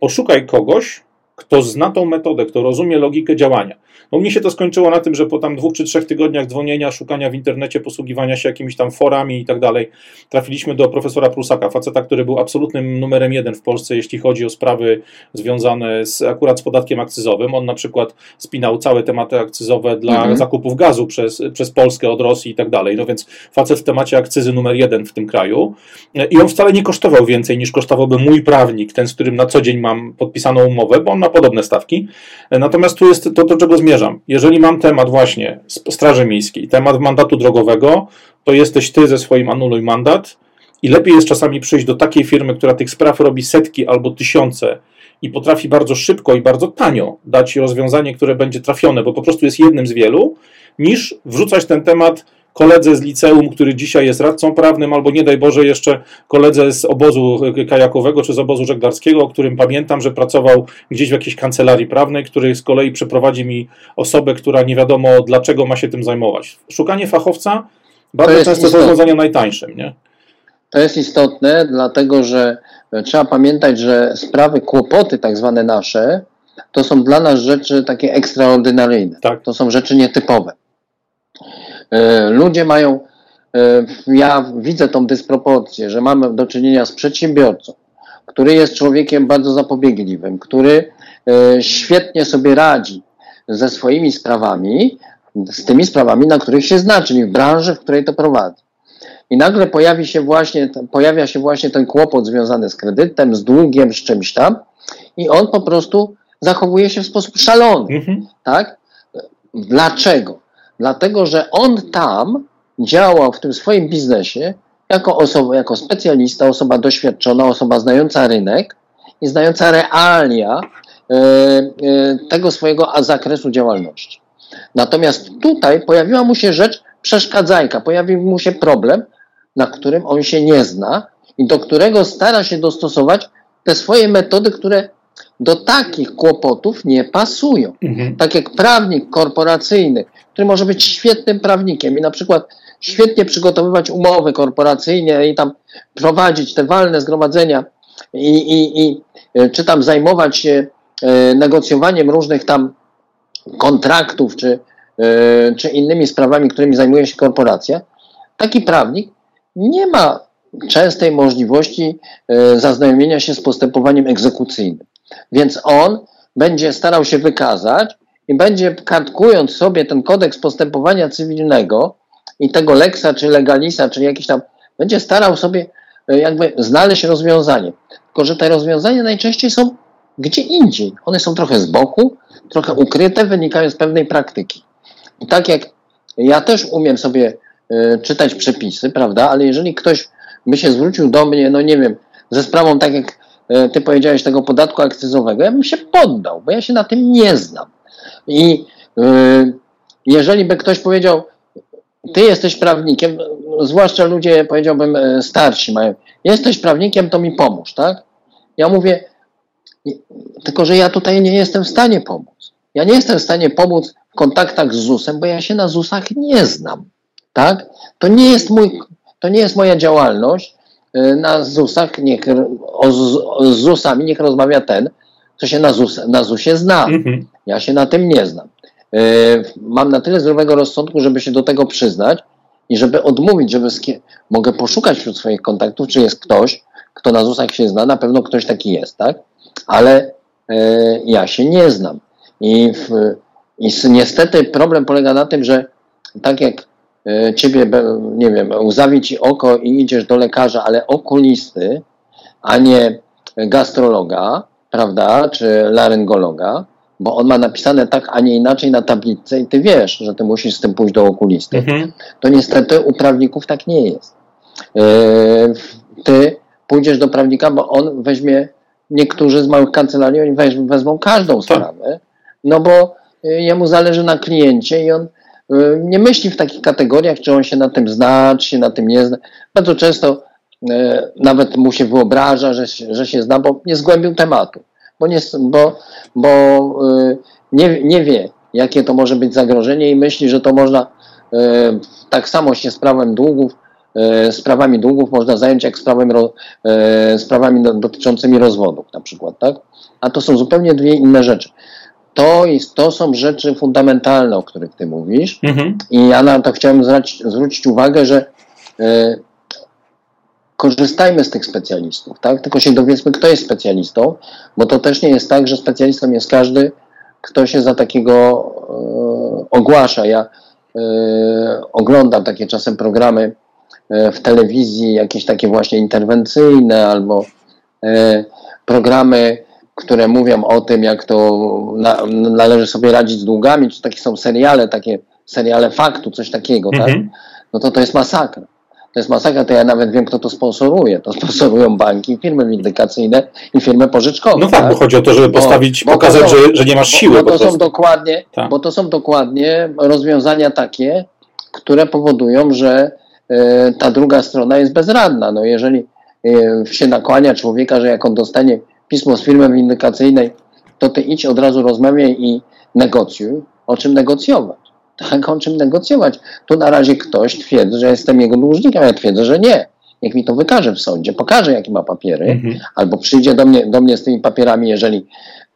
poszukaj kogoś, kto zna tą metodę, kto rozumie logikę działania. No mnie się to skończyło na tym, że po tam dwóch czy trzech tygodniach dzwonienia, szukania w internecie, posługiwania się jakimiś tam forami i tak dalej, trafiliśmy do profesora Prusaka, faceta, który był absolutnym numerem jeden w Polsce, jeśli chodzi o sprawy związane z, akurat z podatkiem akcyzowym. On na przykład spinał całe tematy akcyzowe dla mhm. zakupów gazu przez, przez Polskę od Rosji i tak dalej. No więc facet w temacie akcyzy numer jeden w tym kraju. I on wcale nie kosztował więcej niż kosztowałby mój prawnik, ten, z którym na co dzień mam podpisaną umowę, bo on podobne stawki. Natomiast tu jest to, do czego zmierzam. Jeżeli mam temat właśnie Straży Miejskiej, temat mandatu drogowego, to jesteś ty ze swoim anuluj mandat i lepiej jest czasami przyjść do takiej firmy, która tych spraw robi setki albo tysiące i potrafi bardzo szybko i bardzo tanio dać rozwiązanie, które będzie trafione, bo po prostu jest jednym z wielu, niż wrzucać ten temat koledze z liceum, który dzisiaj jest radcą prawnym, albo nie daj Boże jeszcze koledze z obozu kajakowego czy z obozu żeglarskiego, o którym pamiętam, że pracował gdzieś w jakiejś kancelarii prawnej, który z kolei przeprowadzi mi osobę, która nie wiadomo dlaczego ma się tym zajmować. Szukanie fachowca bardzo to często jest rozwiązanie najtańszym, nie? To jest istotne, dlatego że trzeba pamiętać, że sprawy, kłopoty tak zwane nasze, to są dla nas rzeczy takie ekstraordynaryjne. Tak. To są rzeczy nietypowe. E, ludzie mają, e, ja widzę tą dysproporcję, że mamy do czynienia z przedsiębiorcą, który jest człowiekiem bardzo zapobiegliwym, który e, świetnie sobie radzi ze swoimi sprawami, z tymi sprawami, na których się zna, czyli w branży, w której to prowadzi. I nagle pojawi się właśnie, pojawia się właśnie ten kłopot związany z kredytem, z długiem, z czymś tam, i on po prostu zachowuje się w sposób szalony. Mhm. Tak? Dlaczego? Dlatego, że on tam działał w tym swoim biznesie jako osoba, jako specjalista, osoba doświadczona, osoba znająca rynek i znająca realia e, e, tego swojego zakresu działalności. Natomiast tutaj pojawiła mu się rzecz przeszkadzajka, pojawił mu się problem, na którym on się nie zna i do którego stara się dostosować te swoje metody, które do takich kłopotów nie pasują. Mhm. Tak jak prawnik korporacyjny, który może być świetnym prawnikiem i na przykład świetnie przygotowywać umowy korporacyjne i tam prowadzić te walne zgromadzenia i, i, i e, czy tam zajmować się e, negocjowaniem różnych tam kontraktów, czy, e, czy innymi sprawami, którymi zajmuje się korporacja, taki prawnik nie ma częstej możliwości zaznajomienia się z postępowaniem egzekucyjnym. Więc on będzie starał się wykazać i będzie kartkując sobie ten kodeks postępowania cywilnego i tego leksa czy legalisa, czy jakiś tam, będzie starał sobie e, jakby znaleźć rozwiązanie. Tylko, że te rozwiązania najczęściej są gdzie indziej. One są trochę z boku, trochę ukryte, wynikają z pewnej praktyki. I tak jak ja też umiem sobie y, czytać przepisy, prawda, ale jeżeli ktoś by się zwrócił do mnie, no nie wiem, ze sprawą tak jak E, ty powiedziałeś tego podatku akcyzowego, ja bym się poddał, bo ja się na tym nie znam. I yy, jeżeli by ktoś powiedział, ty jesteś prawnikiem, zwłaszcza ludzie, powiedziałbym, e, starsi mają, jesteś prawnikiem, to mi pomóż, tak? Ja mówię, tylko że ja tutaj nie jestem w stanie pomóc. Ja nie jestem w stanie pomóc w kontaktach z ZUS-em, bo ja się na ZUS-ach nie znam, tak? To nie jest mój, to nie jest moja działalność y, na ZUS-ach, niech, o, z ZUS-ami niech rozmawia ten, co się na, ZUS, na ZUS-ie zna. Mhm. Ja się na tym nie znam. Y, mam na tyle zdrowego rozsądku, żeby się do tego przyznać i żeby odmówić, żeby mogę poszukać wśród swoich kontaktów, czy jest ktoś, kto na ZUS-ach się zna, na pewno ktoś taki jest, tak? Ale y, ja się nie znam. I, w, I niestety problem polega na tym, że tak jak e, ciebie, nie wiem, łzawi ci oko i idziesz do lekarza, ale okulisty, a nie gastrologa, prawda, czy laryngologa, bo on ma napisane tak, a nie inaczej na tablicy i ty wiesz, że ty musisz z tym pójść do okulisty, mhm. to niestety u prawników tak nie jest. E, ty pójdziesz do prawnika, bo on weźmie, niektórzy z małych kancelarii, oni wezmą każdą tak. sprawę, no bo e, jemu zależy na kliencie i on Y, nie myśli w takich kategoriach, czy on się na tym zna, czy się na tym nie zna. Bardzo często nawet mu się wyobraża, że, że się zna, bo nie zgłębił tematu, bo, nie, bo, bo y, nie, nie wie, jakie to może być zagrożenie i myśli, że to można tak samo się z prawem długów, sprawami długów można zająć jak sprawem, sprawami dotyczącymi rozwodów na przykład, tak? A to są zupełnie dwie inne rzeczy to, jest, to są rzeczy fundamentalne, o których ty mówisz. Mhm. I ja na to chciałem zwrócić, uwagę, że korzystajmy z tych specjalistów, tak? Tylko się dowiedzmy, kto jest specjalistą, bo to też nie jest tak, że specjalistą jest każdy, kto się za takiego y, ogłasza. Ja y, oglądam takie czasem programy w telewizji, jakieś takie właśnie interwencyjne albo programy które mówią o tym, jak to na, należy sobie radzić z długami, czy takie są seriale, takie seriale faktu, coś takiego, tak? Mhm. No to to jest masakra. To jest masakra, to ja nawet wiem, kto to sponsoruje. To sponsorują banki, firmy windykacyjne i firmy pożyczkowe. No tak, tak? bo chodzi o to, żeby postawić, bo, pokazać, bo są, że, że nie masz siły. Bo, bo to są dokładnie, tak. bo to są dokładnie rozwiązania takie, które powodują, że y, ta druga strona jest bezradna. No jeżeli y, się nakłania człowieka, że jak on dostanie pismo z firmy windykacyjnej, to ty idź od razu rozmawiaj i negocjuj. O czym negocjować? Tak, o czym negocjować? Tu na razie ktoś twierdzi, że jestem jego dłużnikiem, ja twierdzę, że nie. Niech mi to wykaże w sądzie, pokaże, jakie ma papiery, mhm. albo przyjdzie do mnie, do mnie z tymi papierami, jeżeli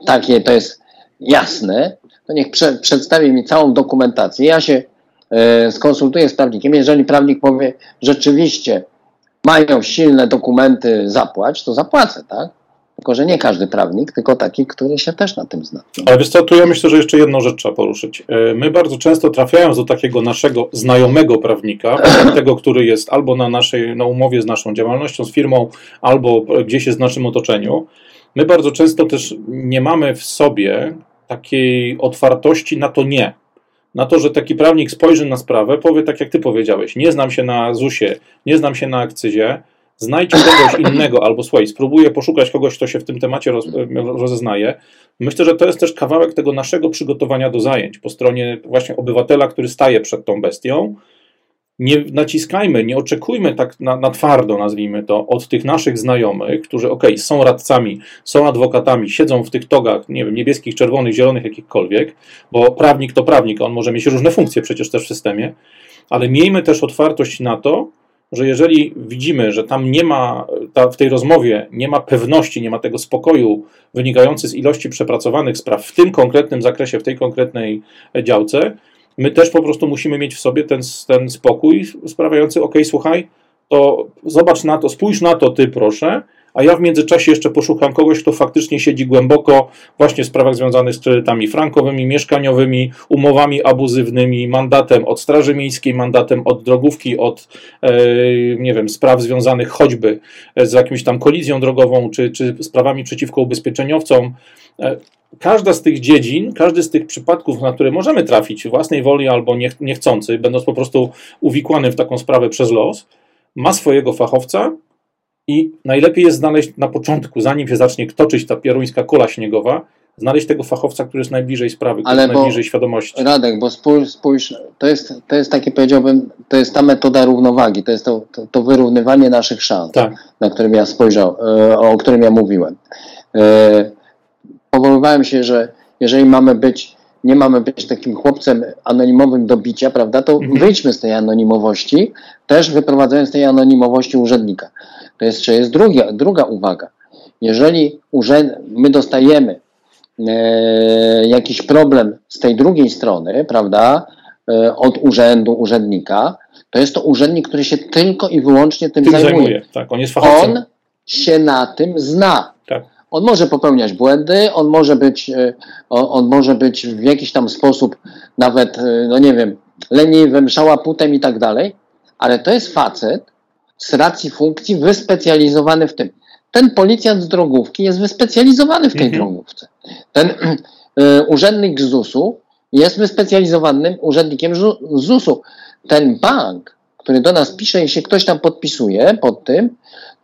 takie to jest jasne, to niech prze, przedstawi mi całą dokumentację. Ja się e, skonsultuję z prawnikiem. Jeżeli prawnik powie, rzeczywiście mają silne dokumenty, zapłać, to zapłacę, tak? Tylko, że nie każdy prawnik, tylko taki, który się też na tym zna. Ale wiesz co, tu ja myślę, że jeszcze jedną rzecz trzeba poruszyć. E, my bardzo często trafiając do takiego naszego znajomego prawnika, tego, który jest albo na naszej na umowie z naszą działalnością, z firmą, albo gdzieś jest w naszym otoczeniu, my bardzo często też nie mamy w sobie takiej otwartości na to nie. Na to, że taki prawnik spojrzy na sprawę, powie tak jak ty powiedziałeś, nie znam się na ZUS-ie, nie znam się na akcyzie, znajdź kogoś innego, albo słuchaj, spróbuję poszukać kogoś, kto się w tym temacie roz, rozeznaje. Myślę, że to jest też kawałek tego naszego przygotowania do zajęć po stronie właśnie obywatela, który staje przed tą bestią. Nie naciskajmy, nie oczekujmy tak na, na twardo, nazwijmy to, od tych naszych znajomych, którzy, ok, są radcami, są adwokatami, siedzą w tych togach, nie wiem, niebieskich, czerwonych, zielonych, jakichkolwiek, bo prawnik to prawnik, on może mieć różne funkcje przecież też w systemie, ale miejmy też otwartość na to, że jeżeli widzimy, że tam nie ma, ta, w tej rozmowie nie ma pewności, nie ma tego spokoju wynikający z ilości przepracowanych spraw w tym konkretnym zakresie, w tej konkretnej działce, my też po prostu musimy mieć w sobie ten, ten spokój sprawiający, ok, słuchaj, to zobacz na to, spójrz na to ty proszę, a ja w międzyczasie jeszcze poszukam kogoś, kto faktycznie siedzi głęboko właśnie w sprawach związanych z kredytami frankowymi, mieszkaniowymi, umowami abuzywnymi, mandatem od Straży Miejskiej, mandatem od drogówki, od e, nie wiem, spraw związanych choćby z jakimś tam kolizją drogową, czy, czy sprawami przeciwko ubezpieczeniowcom. E, każda z tych dziedzin, każdy z tych przypadków, na które możemy trafić własnej woli albo niechcący, będąc po prostu uwikłany w taką sprawę przez los, ma swojego fachowca, i najlepiej jest znaleźć na początku, zanim się zacznie toczyć ta pieruńska kola śniegowa, znaleźć tego fachowca, który jest najbliżej sprawy, który jest najbliżej świadomości. Radek, bo spójrz, spójrz to, jest, to jest takie, powiedziałbym, to jest ta metoda równowagi, to jest to, to, to wyrównywanie naszych szans, tak. na którym ja spojrzał, e, o którym ja mówiłem. E, powoływałem się, że jeżeli mamy być, nie mamy być takim chłopcem anonimowym do bicia, prawda, to mhm. wyjdźmy z tej anonimowości, też wyprowadzając z tej anonimowości urzędnika. To jeszcze jest druga, druga uwaga. Jeżeli urzęd, my dostajemy e, jakiś problem z tej drugiej strony, prawda, e, od urzędu, urzędnika, to jest to urzędnik, który się tylko i wyłącznie tym, tym zajmuje. zajmuje. Tak, on jest fachowcem. On się na tym zna. Tak. On może popełniać błędy, on może być, e, on, on może być w jakiś tam sposób nawet, e, no nie wiem, leniwym, szałaputem i tak dalej, ale to jest facet z racji funkcji wyspecjalizowany w tym. Ten policjant z drogówki jest wyspecjalizowany w tej mhm. drogówce. Ten y, urzędnik z ZUS-u jest wyspecjalizowanym urzędnikiem ZUS-u. Ten bank, który do nas pisze i się ktoś tam podpisuje pod tym,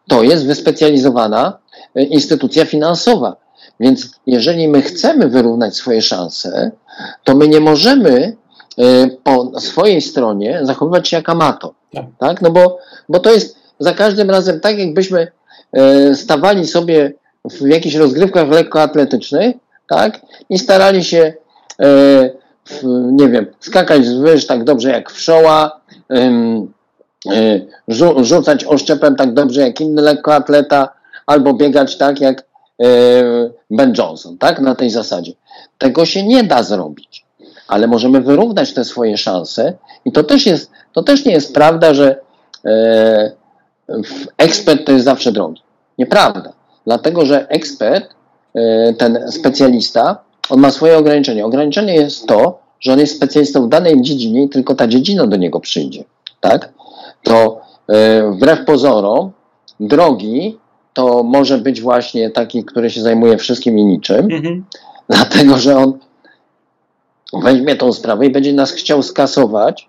to jest wyspecjalizowana y, instytucja finansowa. Więc jeżeli my chcemy wyrównać swoje szanse, to my nie możemy po swojej stronie zachowywać się jak amator. Tak. tak? No bo, bo to jest za każdym razem tak, jakbyśmy y, stawali sobie w jakichś rozgrywkach lekkoatletycznych, tak? I starali się, nie wiem, skakać z wyż tak dobrze jak wszoła, rzucać oszczepem tak dobrze jak inny lekkoatleta, albo biegać tak jak Ben Johnson, tak? Na tej zasadzie. Tego się nie da zrobić, ale możemy wyrównać te swoje szanse i to też jest, to też nie jest prawda, że e, ekspert to jest zawsze drogi. Nieprawda. Dlatego, że ekspert, ten specjalista, on ma swoje ograniczenie. Ograniczenie jest to, że on jest specjalistą w danej dziedzinie i tylko ta dziedzina do niego przyjdzie. Tak? to e, wbrew pozorom drogi to może być właśnie taki, który się zajmuje wszystkim i niczym, mhm. dlatego że on weźmie tą sprawę i będzie nas chciał skasować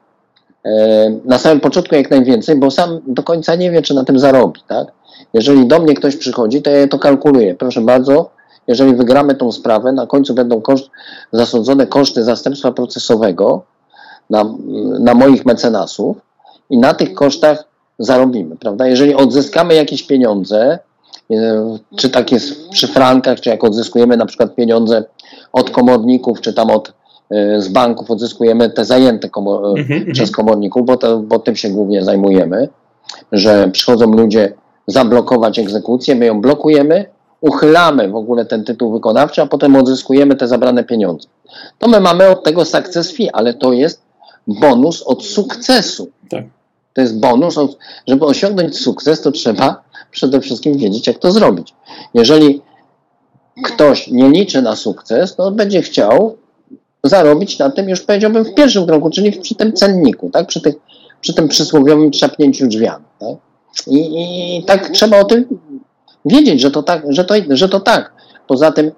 e, na samym początku jak najwięcej, bo sam do końca nie wie, czy na tym zarobi. Tak? Jeżeli do mnie ktoś przychodzi, to ja to kalkuluję. Proszę bardzo, jeżeli wygramy tą sprawę, na końcu będą koszt, zasądzone koszty zastępstwa procesowego na, na moich mecenasów, i na tych kosztach zarobimy, prawda? Jeżeli odzyskamy jakieś pieniądze, e, czy tak jest przy frankach, czy jak odzyskujemy na przykład pieniądze od komorników, czy tam od, z banków odzyskujemy te zajęte komor -hmm. przez komorników, bo, to, bo tym się głównie zajmujemy, że przychodzą ludzie zablokować egzekucję, my ją blokujemy, uchylamy w ogóle ten tytuł wykonawczy, a potem odzyskujemy te zabrane pieniądze. To my mamy od tego success fee, ale to jest bonus od sukcesu. Tak. To jest bonus. Żeby osiągnąć sukces, to trzeba przede wszystkim wiedzieć, jak to zrobić. Jeżeli ktoś nie liczy na sukces, to będzie chciał zarobić na tym, już powiedziałbym, w pierwszym kroku, czyli przy tym cenniku, tak? przy, tych, przy tym przysłowiowym trzapnięciu drzwiami. Tak? I, I, tak trzeba o tym wiedzieć, że to tak, że to, że to tak. Poza tym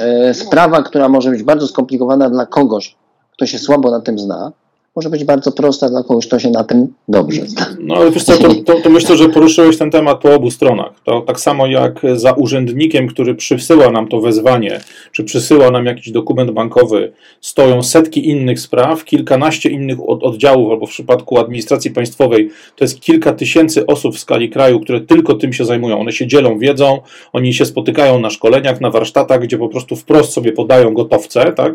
e, sprawa, która może być bardzo skomplikowana dla kogoś, kto się słabo na tym zna, może być bardzo prosta dla kogoś, kto się na tym dobrze zna. No ale wiesz co, to, to, to, myślę, że poruszyłeś ten temat po obu stronach. To tak samo jak za urzędnikiem, który przysyła nam to wezwanie, czy przysyła nam jakiś dokument bankowy, stoją setki innych spraw, kilkanaście innych oddziałów, albo w przypadku administracji państwowej to jest kilka tysięcy osób w skali kraju, które tylko tym się zajmują. One się dzielą wiedzą, oni się spotykają na szkoleniach, na warsztatach, gdzie po prostu wprost sobie podają gotowce, tak?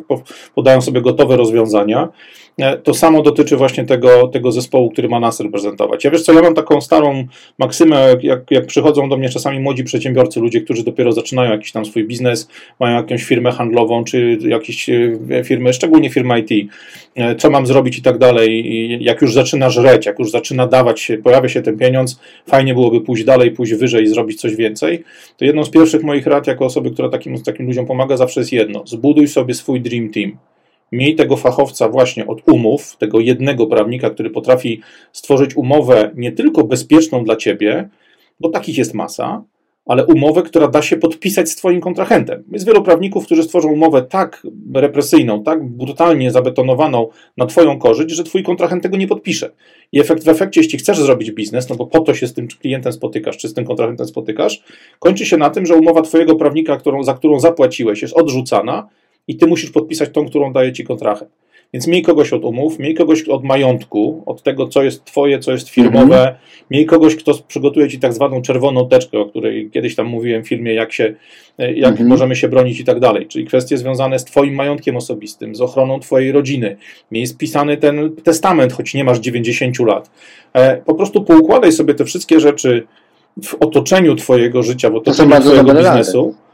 podają sobie gotowe rozwiązania. E, to samo dotyczy właśnie tego, tego zespołu, który ma nas reprezentować. Ja wiesz co, ja mam taką starą maksymę, jak, jak przychodzą do mnie czasami młodzi przedsiębiorcy, ludzie, którzy dopiero zaczynają jakiś tam swój biznes, mają jakąś firmę handlową, czy jakieś e, firmy, szczególnie firmy IT, e, co mam zrobić i tak dalej. I jak już zaczyna żreć, jak już zaczyna dawać się, pojawia się ten pieniądz, fajnie byłoby pójść dalej, pójść wyżej i zrobić coś więcej. To jedną z pierwszych moich rad jako osoby, która takim, takim ludziom pomaga, zawsze jest jedno. Zbuduj sobie swój dream team miej tego fachowca właśnie od umów, tego jednego prawnika, który potrafi stworzyć umowę nie tylko bezpieczną dla ciebie, bo takich jest masa, ale umowę, która da się podpisać z Twoim kontrahentem. Jest wielu prawników, którzy stworzą umowę tak represyjną, tak brutalnie zabetonowaną na Twoją korzyść, że Twój kontrahent tego nie podpisze. I efekt, w efekcie, jeśli chcesz zrobić biznes, no bo po to się z tym klientem spotykasz, czy z tym kontrahentem spotykasz, kończy się na tym, że umowa Twojego prawnika, którą, za którą zapłaciłeś, jest odrzucana i ty musisz podpisać tą, którą daje ci kontrahent. Więc miej kogoś od umów, miej kogoś od majątku, od tego, co jest twoje, co jest firmowe, -hmm. miej kogoś, kto przygotuje ci tak zwaną czerwoną teczkę, o której kiedyś tam mówiłem w filmie, jak, się, jak mm -hmm. możemy się bronić i tak dalej. Czyli kwestie związane z twoim majątkiem osobistym, z ochroną twojej rodziny. Miej spisany ten testament, choć nie masz 90 lat. E, po prostu poukładaj sobie te wszystkie rzeczy w otoczeniu Twojego życia, w otoczeniu Twojego biznesu. Rady.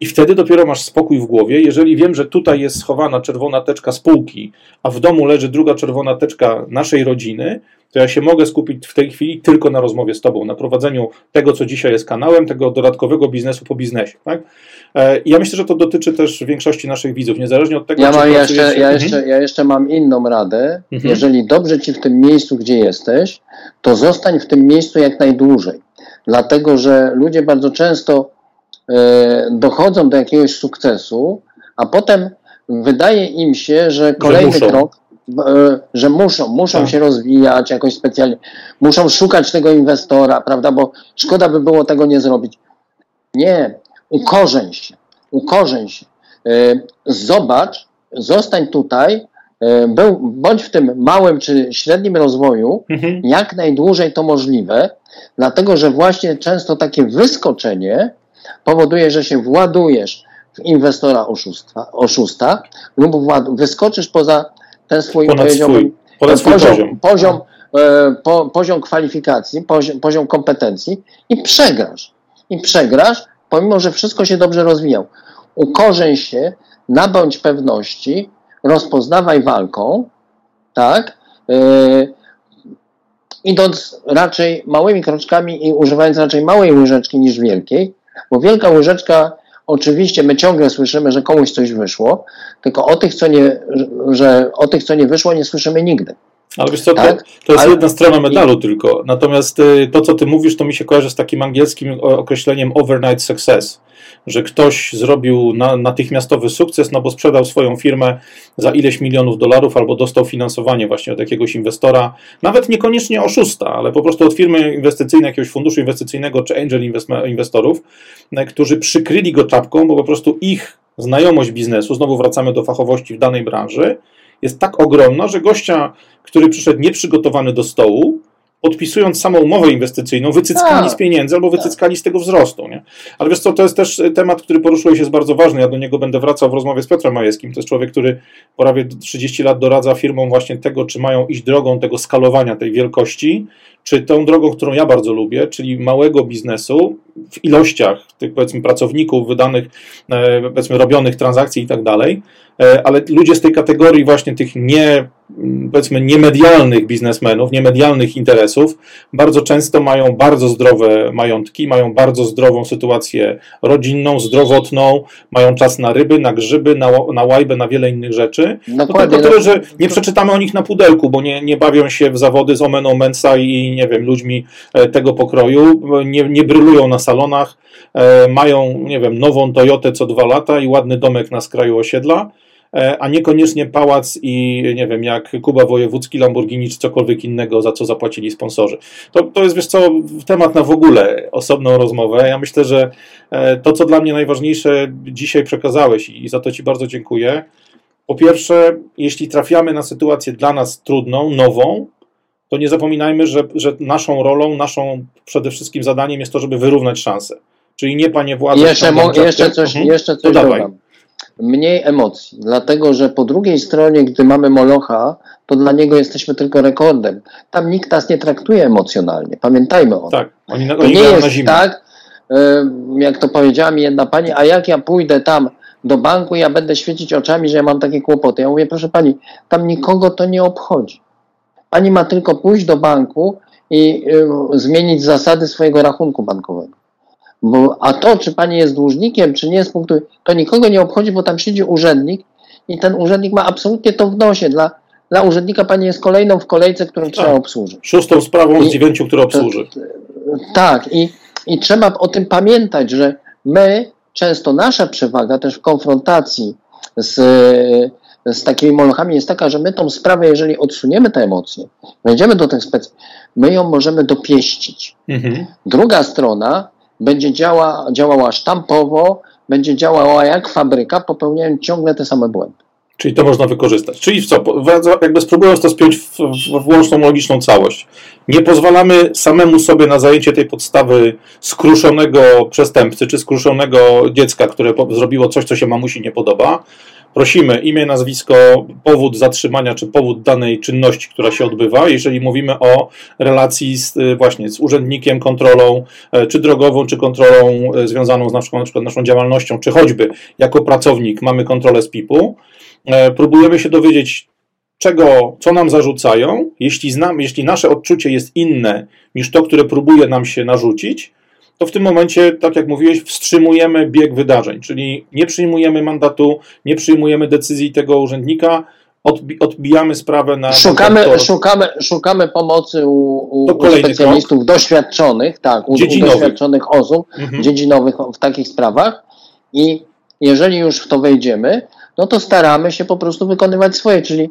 I wtedy dopiero masz spokój w głowie. Jeżeli wiem, że tutaj jest schowana czerwona teczka spółki, a w domu leży druga czerwona teczka naszej rodziny, to ja się mogę skupić w tej chwili tylko na rozmowie z Tobą, na prowadzeniu tego, co dzisiaj jest kanałem, tego dodatkowego biznesu po biznesie. Tak? E, ja myślę, że to dotyczy też większości naszych widzów, niezależnie od tego, ja czy mam jeszcze, ja, mhm. jeszcze, ja jeszcze mam inną radę. Mhm. Jeżeli dobrze Ci w tym miejscu, gdzie jesteś, to zostań w tym miejscu jak najdłużej. Dlatego, że ludzie bardzo często dochodzą do jakiegoś sukcesu, a potem wydaje im się, że kolejny że krok, e, że muszą, muszą tak. się rozwijać jakoś specjalnie, muszą szukać tego inwestora, prawda, bo szkoda by było tego nie zrobić. Nie, ukorzeń się, ukorzeń się. E, zobacz, zostań tutaj, był, bądź w tym małym czy średnim rozwoju, mhm. jak najdłużej to możliwe, Dlatego, że właśnie często takie wyskoczenie powoduje, że się władujesz w inwestora oszusta, oszusta lub wład, wyskoczysz poza ten swój, ponad swój, ponad poziom, poziom, poziom, e, po, poziom kwalifikacji, poziom, poziom kompetencji i przegrasz. I przegrasz, pomimo, że wszystko się dobrze rozwijał. Ukorzeń się, nabądź pewności, rozpoznawaj walką, tak? E, idąc raczej małymi kroczkami i używając raczej małej łyżeczki niż wielkiej, bo wielka łyżeczka, oczywiście my ciągle słyszymy, że komuś coś wyszło, tylko o tych, co nie, że o tych, co nie wyszło, nie słyszymy nigdy. Ale wiesz co, tak? to, to jest Ale... jedna strona medalu tylko. Natomiast y, to, co ty mówisz, to mi się kojarzy z takim angielskim określeniem overnight success że ktoś zrobił na, natychmiastowy sukces, no bo sprzedał swoją firmę za ileś milionów dolarów albo dostał finansowanie właśnie od jakiegoś inwestora, nawet niekoniecznie oszusta, ale po prostu od firmy inwestycyjnej, jakiegoś funduszu inwestycyjnego czy angel inwestorów, e, którzy przykryli go czapką, bo po prostu ich znajomość biznesu, znowu wracamy do fachowości w danej branży, jest tak ogromna, że gościa, który przyszedł nieprzygotowany do stołu, podpisując samą umowę inwestycyjną, wycyckali tak. z pieniędzy albo wycyckali z tego wzrostu. Nie? Ale wiesz co, to jest też temat, który poruszyłeś, jest bardzo ważny. Ja do niego będę wracał w rozmowie z Piotrem Majewskim. To jest człowiek, który prawie 30 lat doradza firmom właśnie tego, czy mają iść drogą tego skalowania tej wielkości, czy tą drogą, którą ja bardzo lubię, czyli małego biznesu w ilościach tych powiedzmy pracowników, wydanych, e, powiedzmy robionych transakcji i tak dalej, e, ale ludzie z tej kategorii właśnie tych nie, powiedzmy niemedialnych biznesmenów, niemedialnych interesów, bardzo często mają bardzo zdrowe majątki, mają bardzo zdrową sytuację rodzinną, zdrowotną, mają czas na ryby, na grzyby, na, na łajbę, na wiele innych rzeczy. Dokładnie. To tylko tyle, że nie przeczytamy o nich na pudelku, bo nie, nie bawią się w zawody z Omeną Mensa i nie wiem, ludźmi e, tego pokroju, nie, nie brylują na salonach, e, mają, nie wiem, nową Toyotę co dwa lata i ładny domek na skraju osiedla, e, a niekoniecznie pałac i nie wiem, jak Kuba Wojewódzki, Lamborghini czy cokolwiek innego, za co zapłacili sponsorzy. To, to jest, wiesz co, temat na w ogóle osobną rozmowę. Ja myślę, że to, co dla mnie najważniejsze dzisiaj przekazałeś i za to Ci bardzo dziękuję. Po pierwsze, jeśli trafiamy na sytuację dla nas trudną, nową, to nie zapominajmy, że, że naszą rolą, naszą przede wszystkim zadaniem jest to, żeby wyrównać szanse. Czyli nie panie władze. Jeszcze, mo, jeszcze coś, mhm. jeszcze coś dodam. Mniej emocji, dlatego że po drugiej stronie, gdy mamy Molocha, to dla niego jesteśmy tylko rekordem. Tam nikt nas nie traktuje emocjonalnie. Pamiętajmy o tym. Tak, oni, to nie jest tak, jak to powiedziała mi jedna pani, a jak ja pójdę tam do banku, ja będę świecić oczami, że ja mam takie kłopoty. Ja mówię, proszę pani, tam nikogo to nie obchodzi. Pani ma tylko pójść do banku i y, zmienić zasady swojego rachunku bankowego. Bo, a to, czy pani jest dłużnikiem, czy nie z punktu, to nikogo nie obchodzi, bo tam siedzi urzędnik i ten urzędnik ma absolutnie to w nosie. Dla, dla urzędnika pani jest kolejną w kolejce, którą tak. trzeba obsłużyć. Szóstą sprawą I, z dziewięciu, które obsłuży. To, tak, i, i trzeba o tym pamiętać, że my często nasza przewaga też w konfrontacji z, z takimi molochami jest taka, że my tą sprawę, jeżeli odsuniemy te emocje, wejdziemy do tych specyfików, my ją możemy dopieścić. Mhm. Druga strona będzie działa, działała sztampowo, będzie działała jak fabryka, popełniając ciągle te same błędy. Czyli to można wykorzystać. Czyli co, jakby spróbując to spiąć w, w, w łączną, logiczną całość. Nie pozwalamy samemu sobie na zajęcie tej podstawy skruszonego przestępcy, czy skruszonego dziecka, które zrobiło coś, co się mamusi nie podoba. Prosimy imię, nazwisko, powód zatrzymania czy powód danej czynności, która się odbywa. Jeżeli mówimy o relacji z, y, właśnie z urzędnikiem, kontrolą, e, czy drogową, czy kontrolą e, związaną z naszą, na przykład naszą działalnością, czy choćby jako pracownik mamy kontrolę z PIP-u, e, próbujemy się dowiedzieć, czego, co nam zarzucają. Jeśli, znam, jeśli nasze odczucie jest inne niż to, które próbuje nam się narzucić, to w tym momencie, tak jak mówiłeś, wstrzymujemy bieg wydarzeń, czyli nie przyjmujemy mandatu, nie przyjmujemy decyzji tego urzędnika, odbi odbijamy sprawę na. Szukamy, szukamy, szukamy pomocy u, u, u specjalistów krok. doświadczonych, tak, u, u doświadczonych osób mhm. dziedzinowych w takich sprawach i jeżeli już w to wejdziemy, no to staramy się po prostu wykonywać swoje, czyli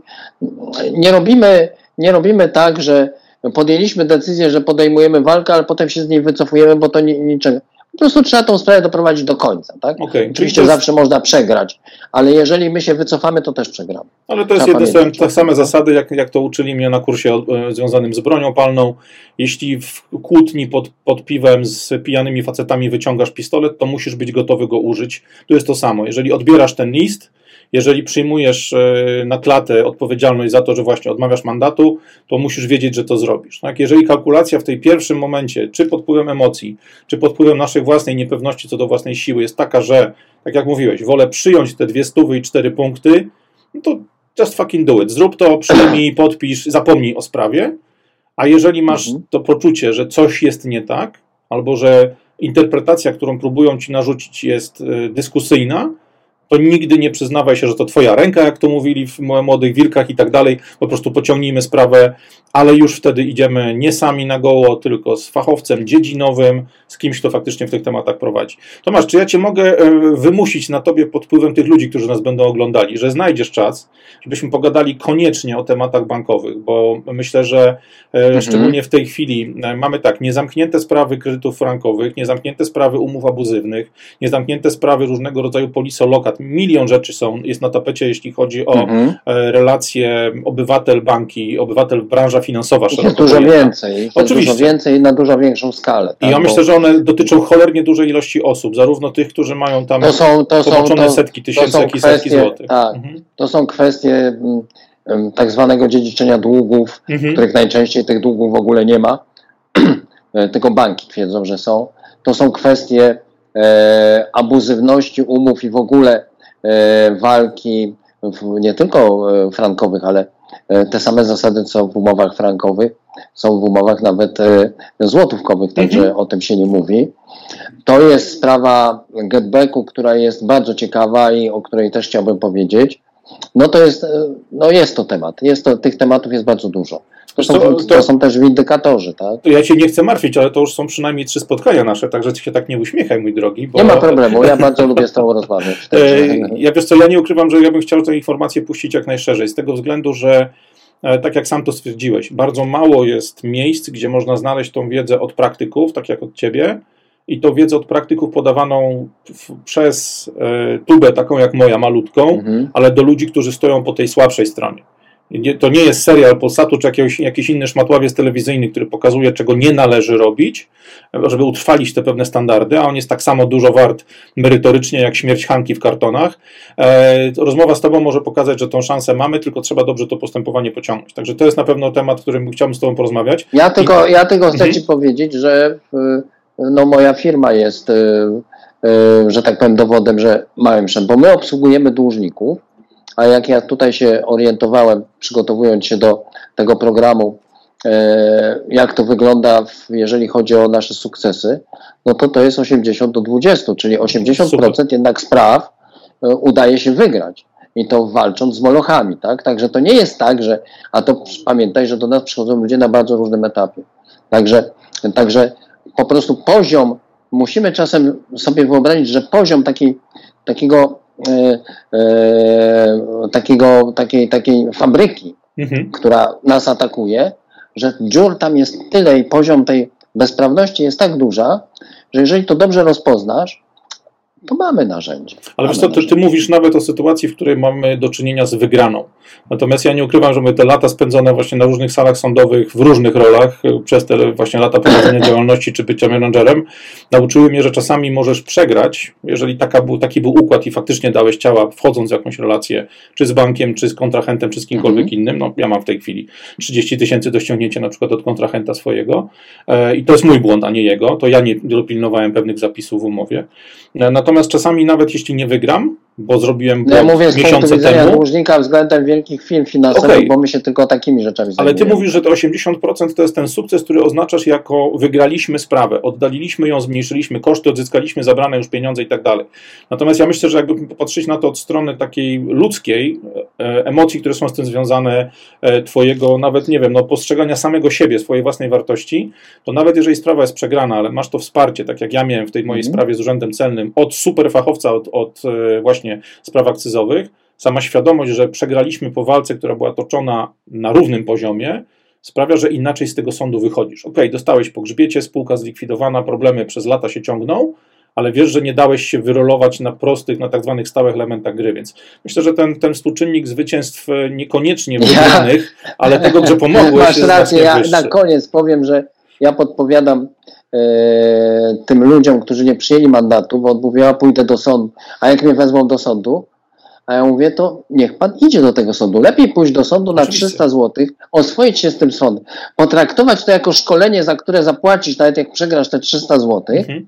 nie robimy, nie robimy tak, że podjęliśmy decyzję, że podejmujemy walkę, ale potem się z niej wycofujemy, bo to ni niczego. Po prostu trzeba tą sprawę doprowadzić do końca. Tak? Okay. Oczywiście jest... zawsze można przegrać, ale jeżeli my się wycofamy, to też przegramy. Ale to jest jedne te same zasady, jak, jak to uczyli mnie na kursie e, związanym z bronią palną. Jeśli w kłótni pod, pod piwem z pijanymi facetami wyciągasz pistolet, to musisz być gotowy go użyć. Tu jest to samo. Jeżeli odbierasz ten list, jeżeli przyjmujesz e, na klatę odpowiedzialność za to, że właśnie odmawiasz mandatu, to musisz wiedzieć, że to zrobisz. Tak? Jeżeli kalkulacja w tej pierwszym momencie, czy pod wpływem emocji, czy pod wpływem naszej własnej niepewności co do własnej siły jest taka, że, tak jak mówiłeś, wolę przyjąć te dwie stówy i cztery punkty, no to just fucking do it. Zrób to, przyjmij, podpisz, zapomnij o sprawie, a jeżeli masz mhm. to poczucie, że coś jest nie tak, albo że interpretacja, którą próbują ci narzucić jest e, dyskusyjna, to nigdy nie przyznawaj się, że to twoja ręka, jak to mówili w Młodych Wilkach i tak dalej. Po prostu pociągnijmy sprawę, ale już wtedy idziemy nie sami na goło, tylko z fachowcem dziedzinowym, z kimś, kto faktycznie w tych tematach prowadzi. Tomasz, czy ja cię mogę e, wymusić na tobie pod wpływem tych ludzi, którzy nas będą oglądali, że znajdziesz czas, żebyśmy pogadali koniecznie o tematach bankowych, bo myślę, że e, mhm. szczególnie w tej chwili e, mamy tak, niezamknięte sprawy kredytów frankowych, niezamknięte sprawy umów abuzywnych, niezamknięte sprawy różnego rodzaju polisolokat, milion rzeczy są, jest na tapecie, jeśli chodzi o mhm. E, relacje obywatel-banki, obywatel-branża finansowa. Jest dużo więcej. Oczywiście. Dużo więcej i na dużo większą skalę. Tak? I ja Bo... myślę, że one dotyczą cholernie dużej ilości osób, zarówno tych, którzy mają tam to są, to są, to, setki tysięcy, jak i setki złotych. Tak, mhm. To są kwestie mm, mm, tak zwanego dziedziczenia długów, mhm. których najczęściej tych długów w ogóle nie ma, e, tylko banki twierdzą, że są. To są kwestie e, abuzywności umów i w ogóle walki nie tylko e, frankowych, ale e, te same zasady, co w umowach frankowych, są w umowach nawet złotówkowych, także mhm. o tym się nie mówi. To jest sprawa getbacku, która jest bardzo ciekawa i o której też chciałbym powiedzieć. No to jest, no jest to temat. Jest to, tych tematów jest bardzo dużo. To, są, to, to są też windykatorzy, tak? Ja cię nie chcę martwić, ale to już są przynajmniej trzy spotkania nasze, także ty się tak nie uśmiechaj, mój drogi. Bo... Nie ma problemu, ja bardzo lubię z tobą rozmawiać. Ja wiesz co, ja nie ukrywam, że ja bym chciał tę informację puścić jak najszerzej, z tego względu, że e, tak jak sam to stwierdziłeś, bardzo mało jest miejsc, gdzie można znaleźć tą wiedzę od praktyków, tak jak od ciebie, i to wiedzę od praktyków podawaną w, przez e, tubę taką jak moja, malutką, mhm. ale do ludzi, którzy stoją po tej słabszej stronie. Nie, to nie jest serial Polsatu czy jakiegoś, jakiś inny szmatławiec telewizyjny, który pokazuje, czego nie należy robić, żeby utrwalić te pewne standardy, a on jest tak samo dużo wart merytorycznie jak śmierć Hanki w kartonach. E, rozmowa z Tobą może pokazać, że tą szansę mamy, tylko trzeba dobrze to postępowanie pociągnąć. Także to jest na pewno temat, którym chciałbym z Tobą porozmawiać. Ja tylko, I... ja tylko chcę mhm. Ci powiedzieć, że no, moja firma jest, y, y, że tak powiem, dowodem, że małym szem, bo my obsługujemy dłużników, a jak ja tutaj się orientowałem, przygotowując się do tego programu, e, jak to wygląda, jeżeli chodzi o nasze sukcesy, no to to jest 80 do 20, czyli 80% Super. jednak spraw udaje się wygrać. I to walcząc z molochami, tak? Także to nie jest tak, że, a to pamiętaj, że do nas przychodzą ludzie na bardzo różnym etapie. Także, także po prostu poziom, musimy czasem sobie wyobrazić, że poziom taki, takiego E, e, takiego, takiej, takiej fabryki, mhm. która nas atakuje, że dziur tam jest tyle i poziom tej bezprawności jest tak duża, że jeżeli to dobrze rozpoznasz, to mamy narzędzie. Ale wiesz co, ty, ty, mówisz nawet o sytuacji, w której mamy do czynienia z wygraną. Natomiast ja nie ukrywam, że my te lata spędzone właśnie na różnych salach sądowych, w różnych rolach, przez te właśnie lata prowadzenia działalności czy bycia menadżerem, nauczyły mnie, że czasami możesz przegrać, jeżeli taka był, taki był układ i faktycznie dałeś ciała, wchodząc w jakąś relację, czy z bankiem, czy z kontrahentem, czy z kimkolwiek mhm. innym. No, ja mam w tej chwili 30 tysięcy do ściągnięcia na przykład od kontrahenta swojego e, i to jest mój błąd, a nie jego. To ja nie dopilnowałem pewnych zapisów w umowie. E, natomiast czasami nawet jeśli nie wygram, bo zrobiłem no ja mówię z punktu widzenia temu. dłużnika względem wielkich firm finansowych, okay. bo my się tylko takimi rzeczami zajmujemy. Ale ty mówisz, że to 80% to jest ten sukces, który oznaczasz jako wygraliśmy sprawę, oddaliliśmy ją, zmniejszyliśmy koszty, odzyskaliśmy zabrane już pieniądze i tak dalej. Natomiast ja myślę, że jakby popatrzeć na to od strony takiej ludzkiej, e, emocji, które są z tym związane, e, twojego nawet, nie wiem, no, postrzegania samego siebie, swojej własnej wartości, to nawet jeżeli sprawa jest przegrana, ale masz to wsparcie, tak jak ja miałem w tej mojej mm. sprawie z Urzędem Celnym, od superfachowca, od, od e, właśnie właśnie spraw akcyzowych, sama świadomość, że przegraliśmy po walce, która była toczona na równym poziomie, sprawia, że inaczej z tego sądu wychodzisz. Ok, dostałeś po grzbiecie, spółka zlikwidowana, problemy przez lata się ciągną, ale wiesz, że nie dałeś się wyrolować na prostych, na tak zwanych stałych elementach gry, więc myślę, że ten, ten współczynnik zwycięstw e, niekoniecznie wygranych, ja. ale tego, że pomogłeś Masz rację, ja na koniec powiem, że ja podpowiadam tym ludziom, którzy nie przyjęli mandatu, bo mówię, ja pójdę do sądu, a jak mnie wezmą do sądu, a ja mówię, to niech pan idzie do tego sądu. Lepiej pójść do sądu na Oczywiście. 300 zł, oswoić się z tym sądem, potraktować to jako szkolenie, za które zapłacisz, nawet jak przegrasz te 300 zł mhm.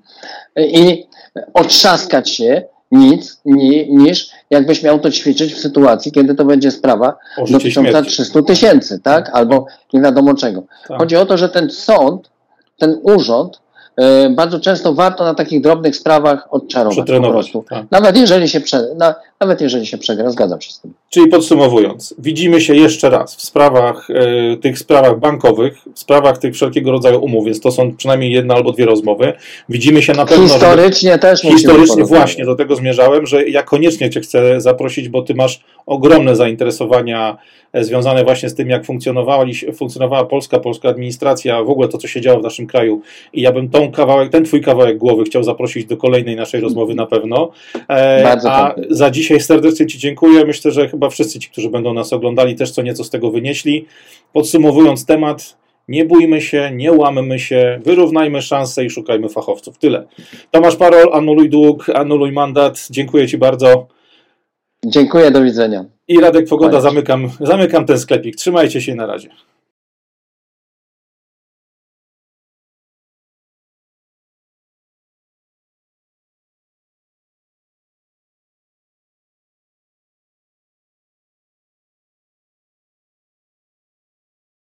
i otrzaskać się nic, ni, niż jakbyś miał to ćwiczyć w sytuacji, kiedy to będzie sprawa dotycząca 300 tysięcy, tak? Albo nie wiadomo czego. Tak. Chodzi o to, że ten sąd, ten urząd E, bardzo często warto na takich drobnych sprawach odczarować po prostu. Tak. Nawet, jeżeli się prze, na, nawet jeżeli się przegra, zgadzam się z tym. Czyli podsumowując, widzimy się jeszcze raz w sprawach, e, tych sprawach bankowych, w sprawach tych wszelkiego rodzaju umów, więc to są przynajmniej jedna albo dwie rozmowy. Widzimy się na pewno. Historycznie też Historycznie właśnie do tego zmierzałem, że ja koniecznie Cię chcę zaprosić, bo Ty masz ogromne zainteresowania e, związane właśnie z tym, jak funkcjonowała, funkcjonowała polska, polska administracja, w ogóle to, co się działo w naszym kraju. I ja bym tą kawałek, ten Twój kawałek głowy chciał zaprosić do kolejnej naszej rozmowy na pewno. E, Bardzo A za dzisiaj serdecznie Ci dziękuję. Myślę, że chyba wszyscy ci, którzy będą nas oglądali, też co nieco z tego wynieśli. Podsumowując temat, nie bójmy się, nie łammy się, wyrównajmy szanse i szukajmy fachowców. Tyle. Tomasz Parol, anuluj dług, anuluj mandat. Dziękuję Ci bardzo. Dziękuję, do widzenia. I Radek Pogoda, zamykam, zamykam ten sklepik. Trzymajcie się na razie.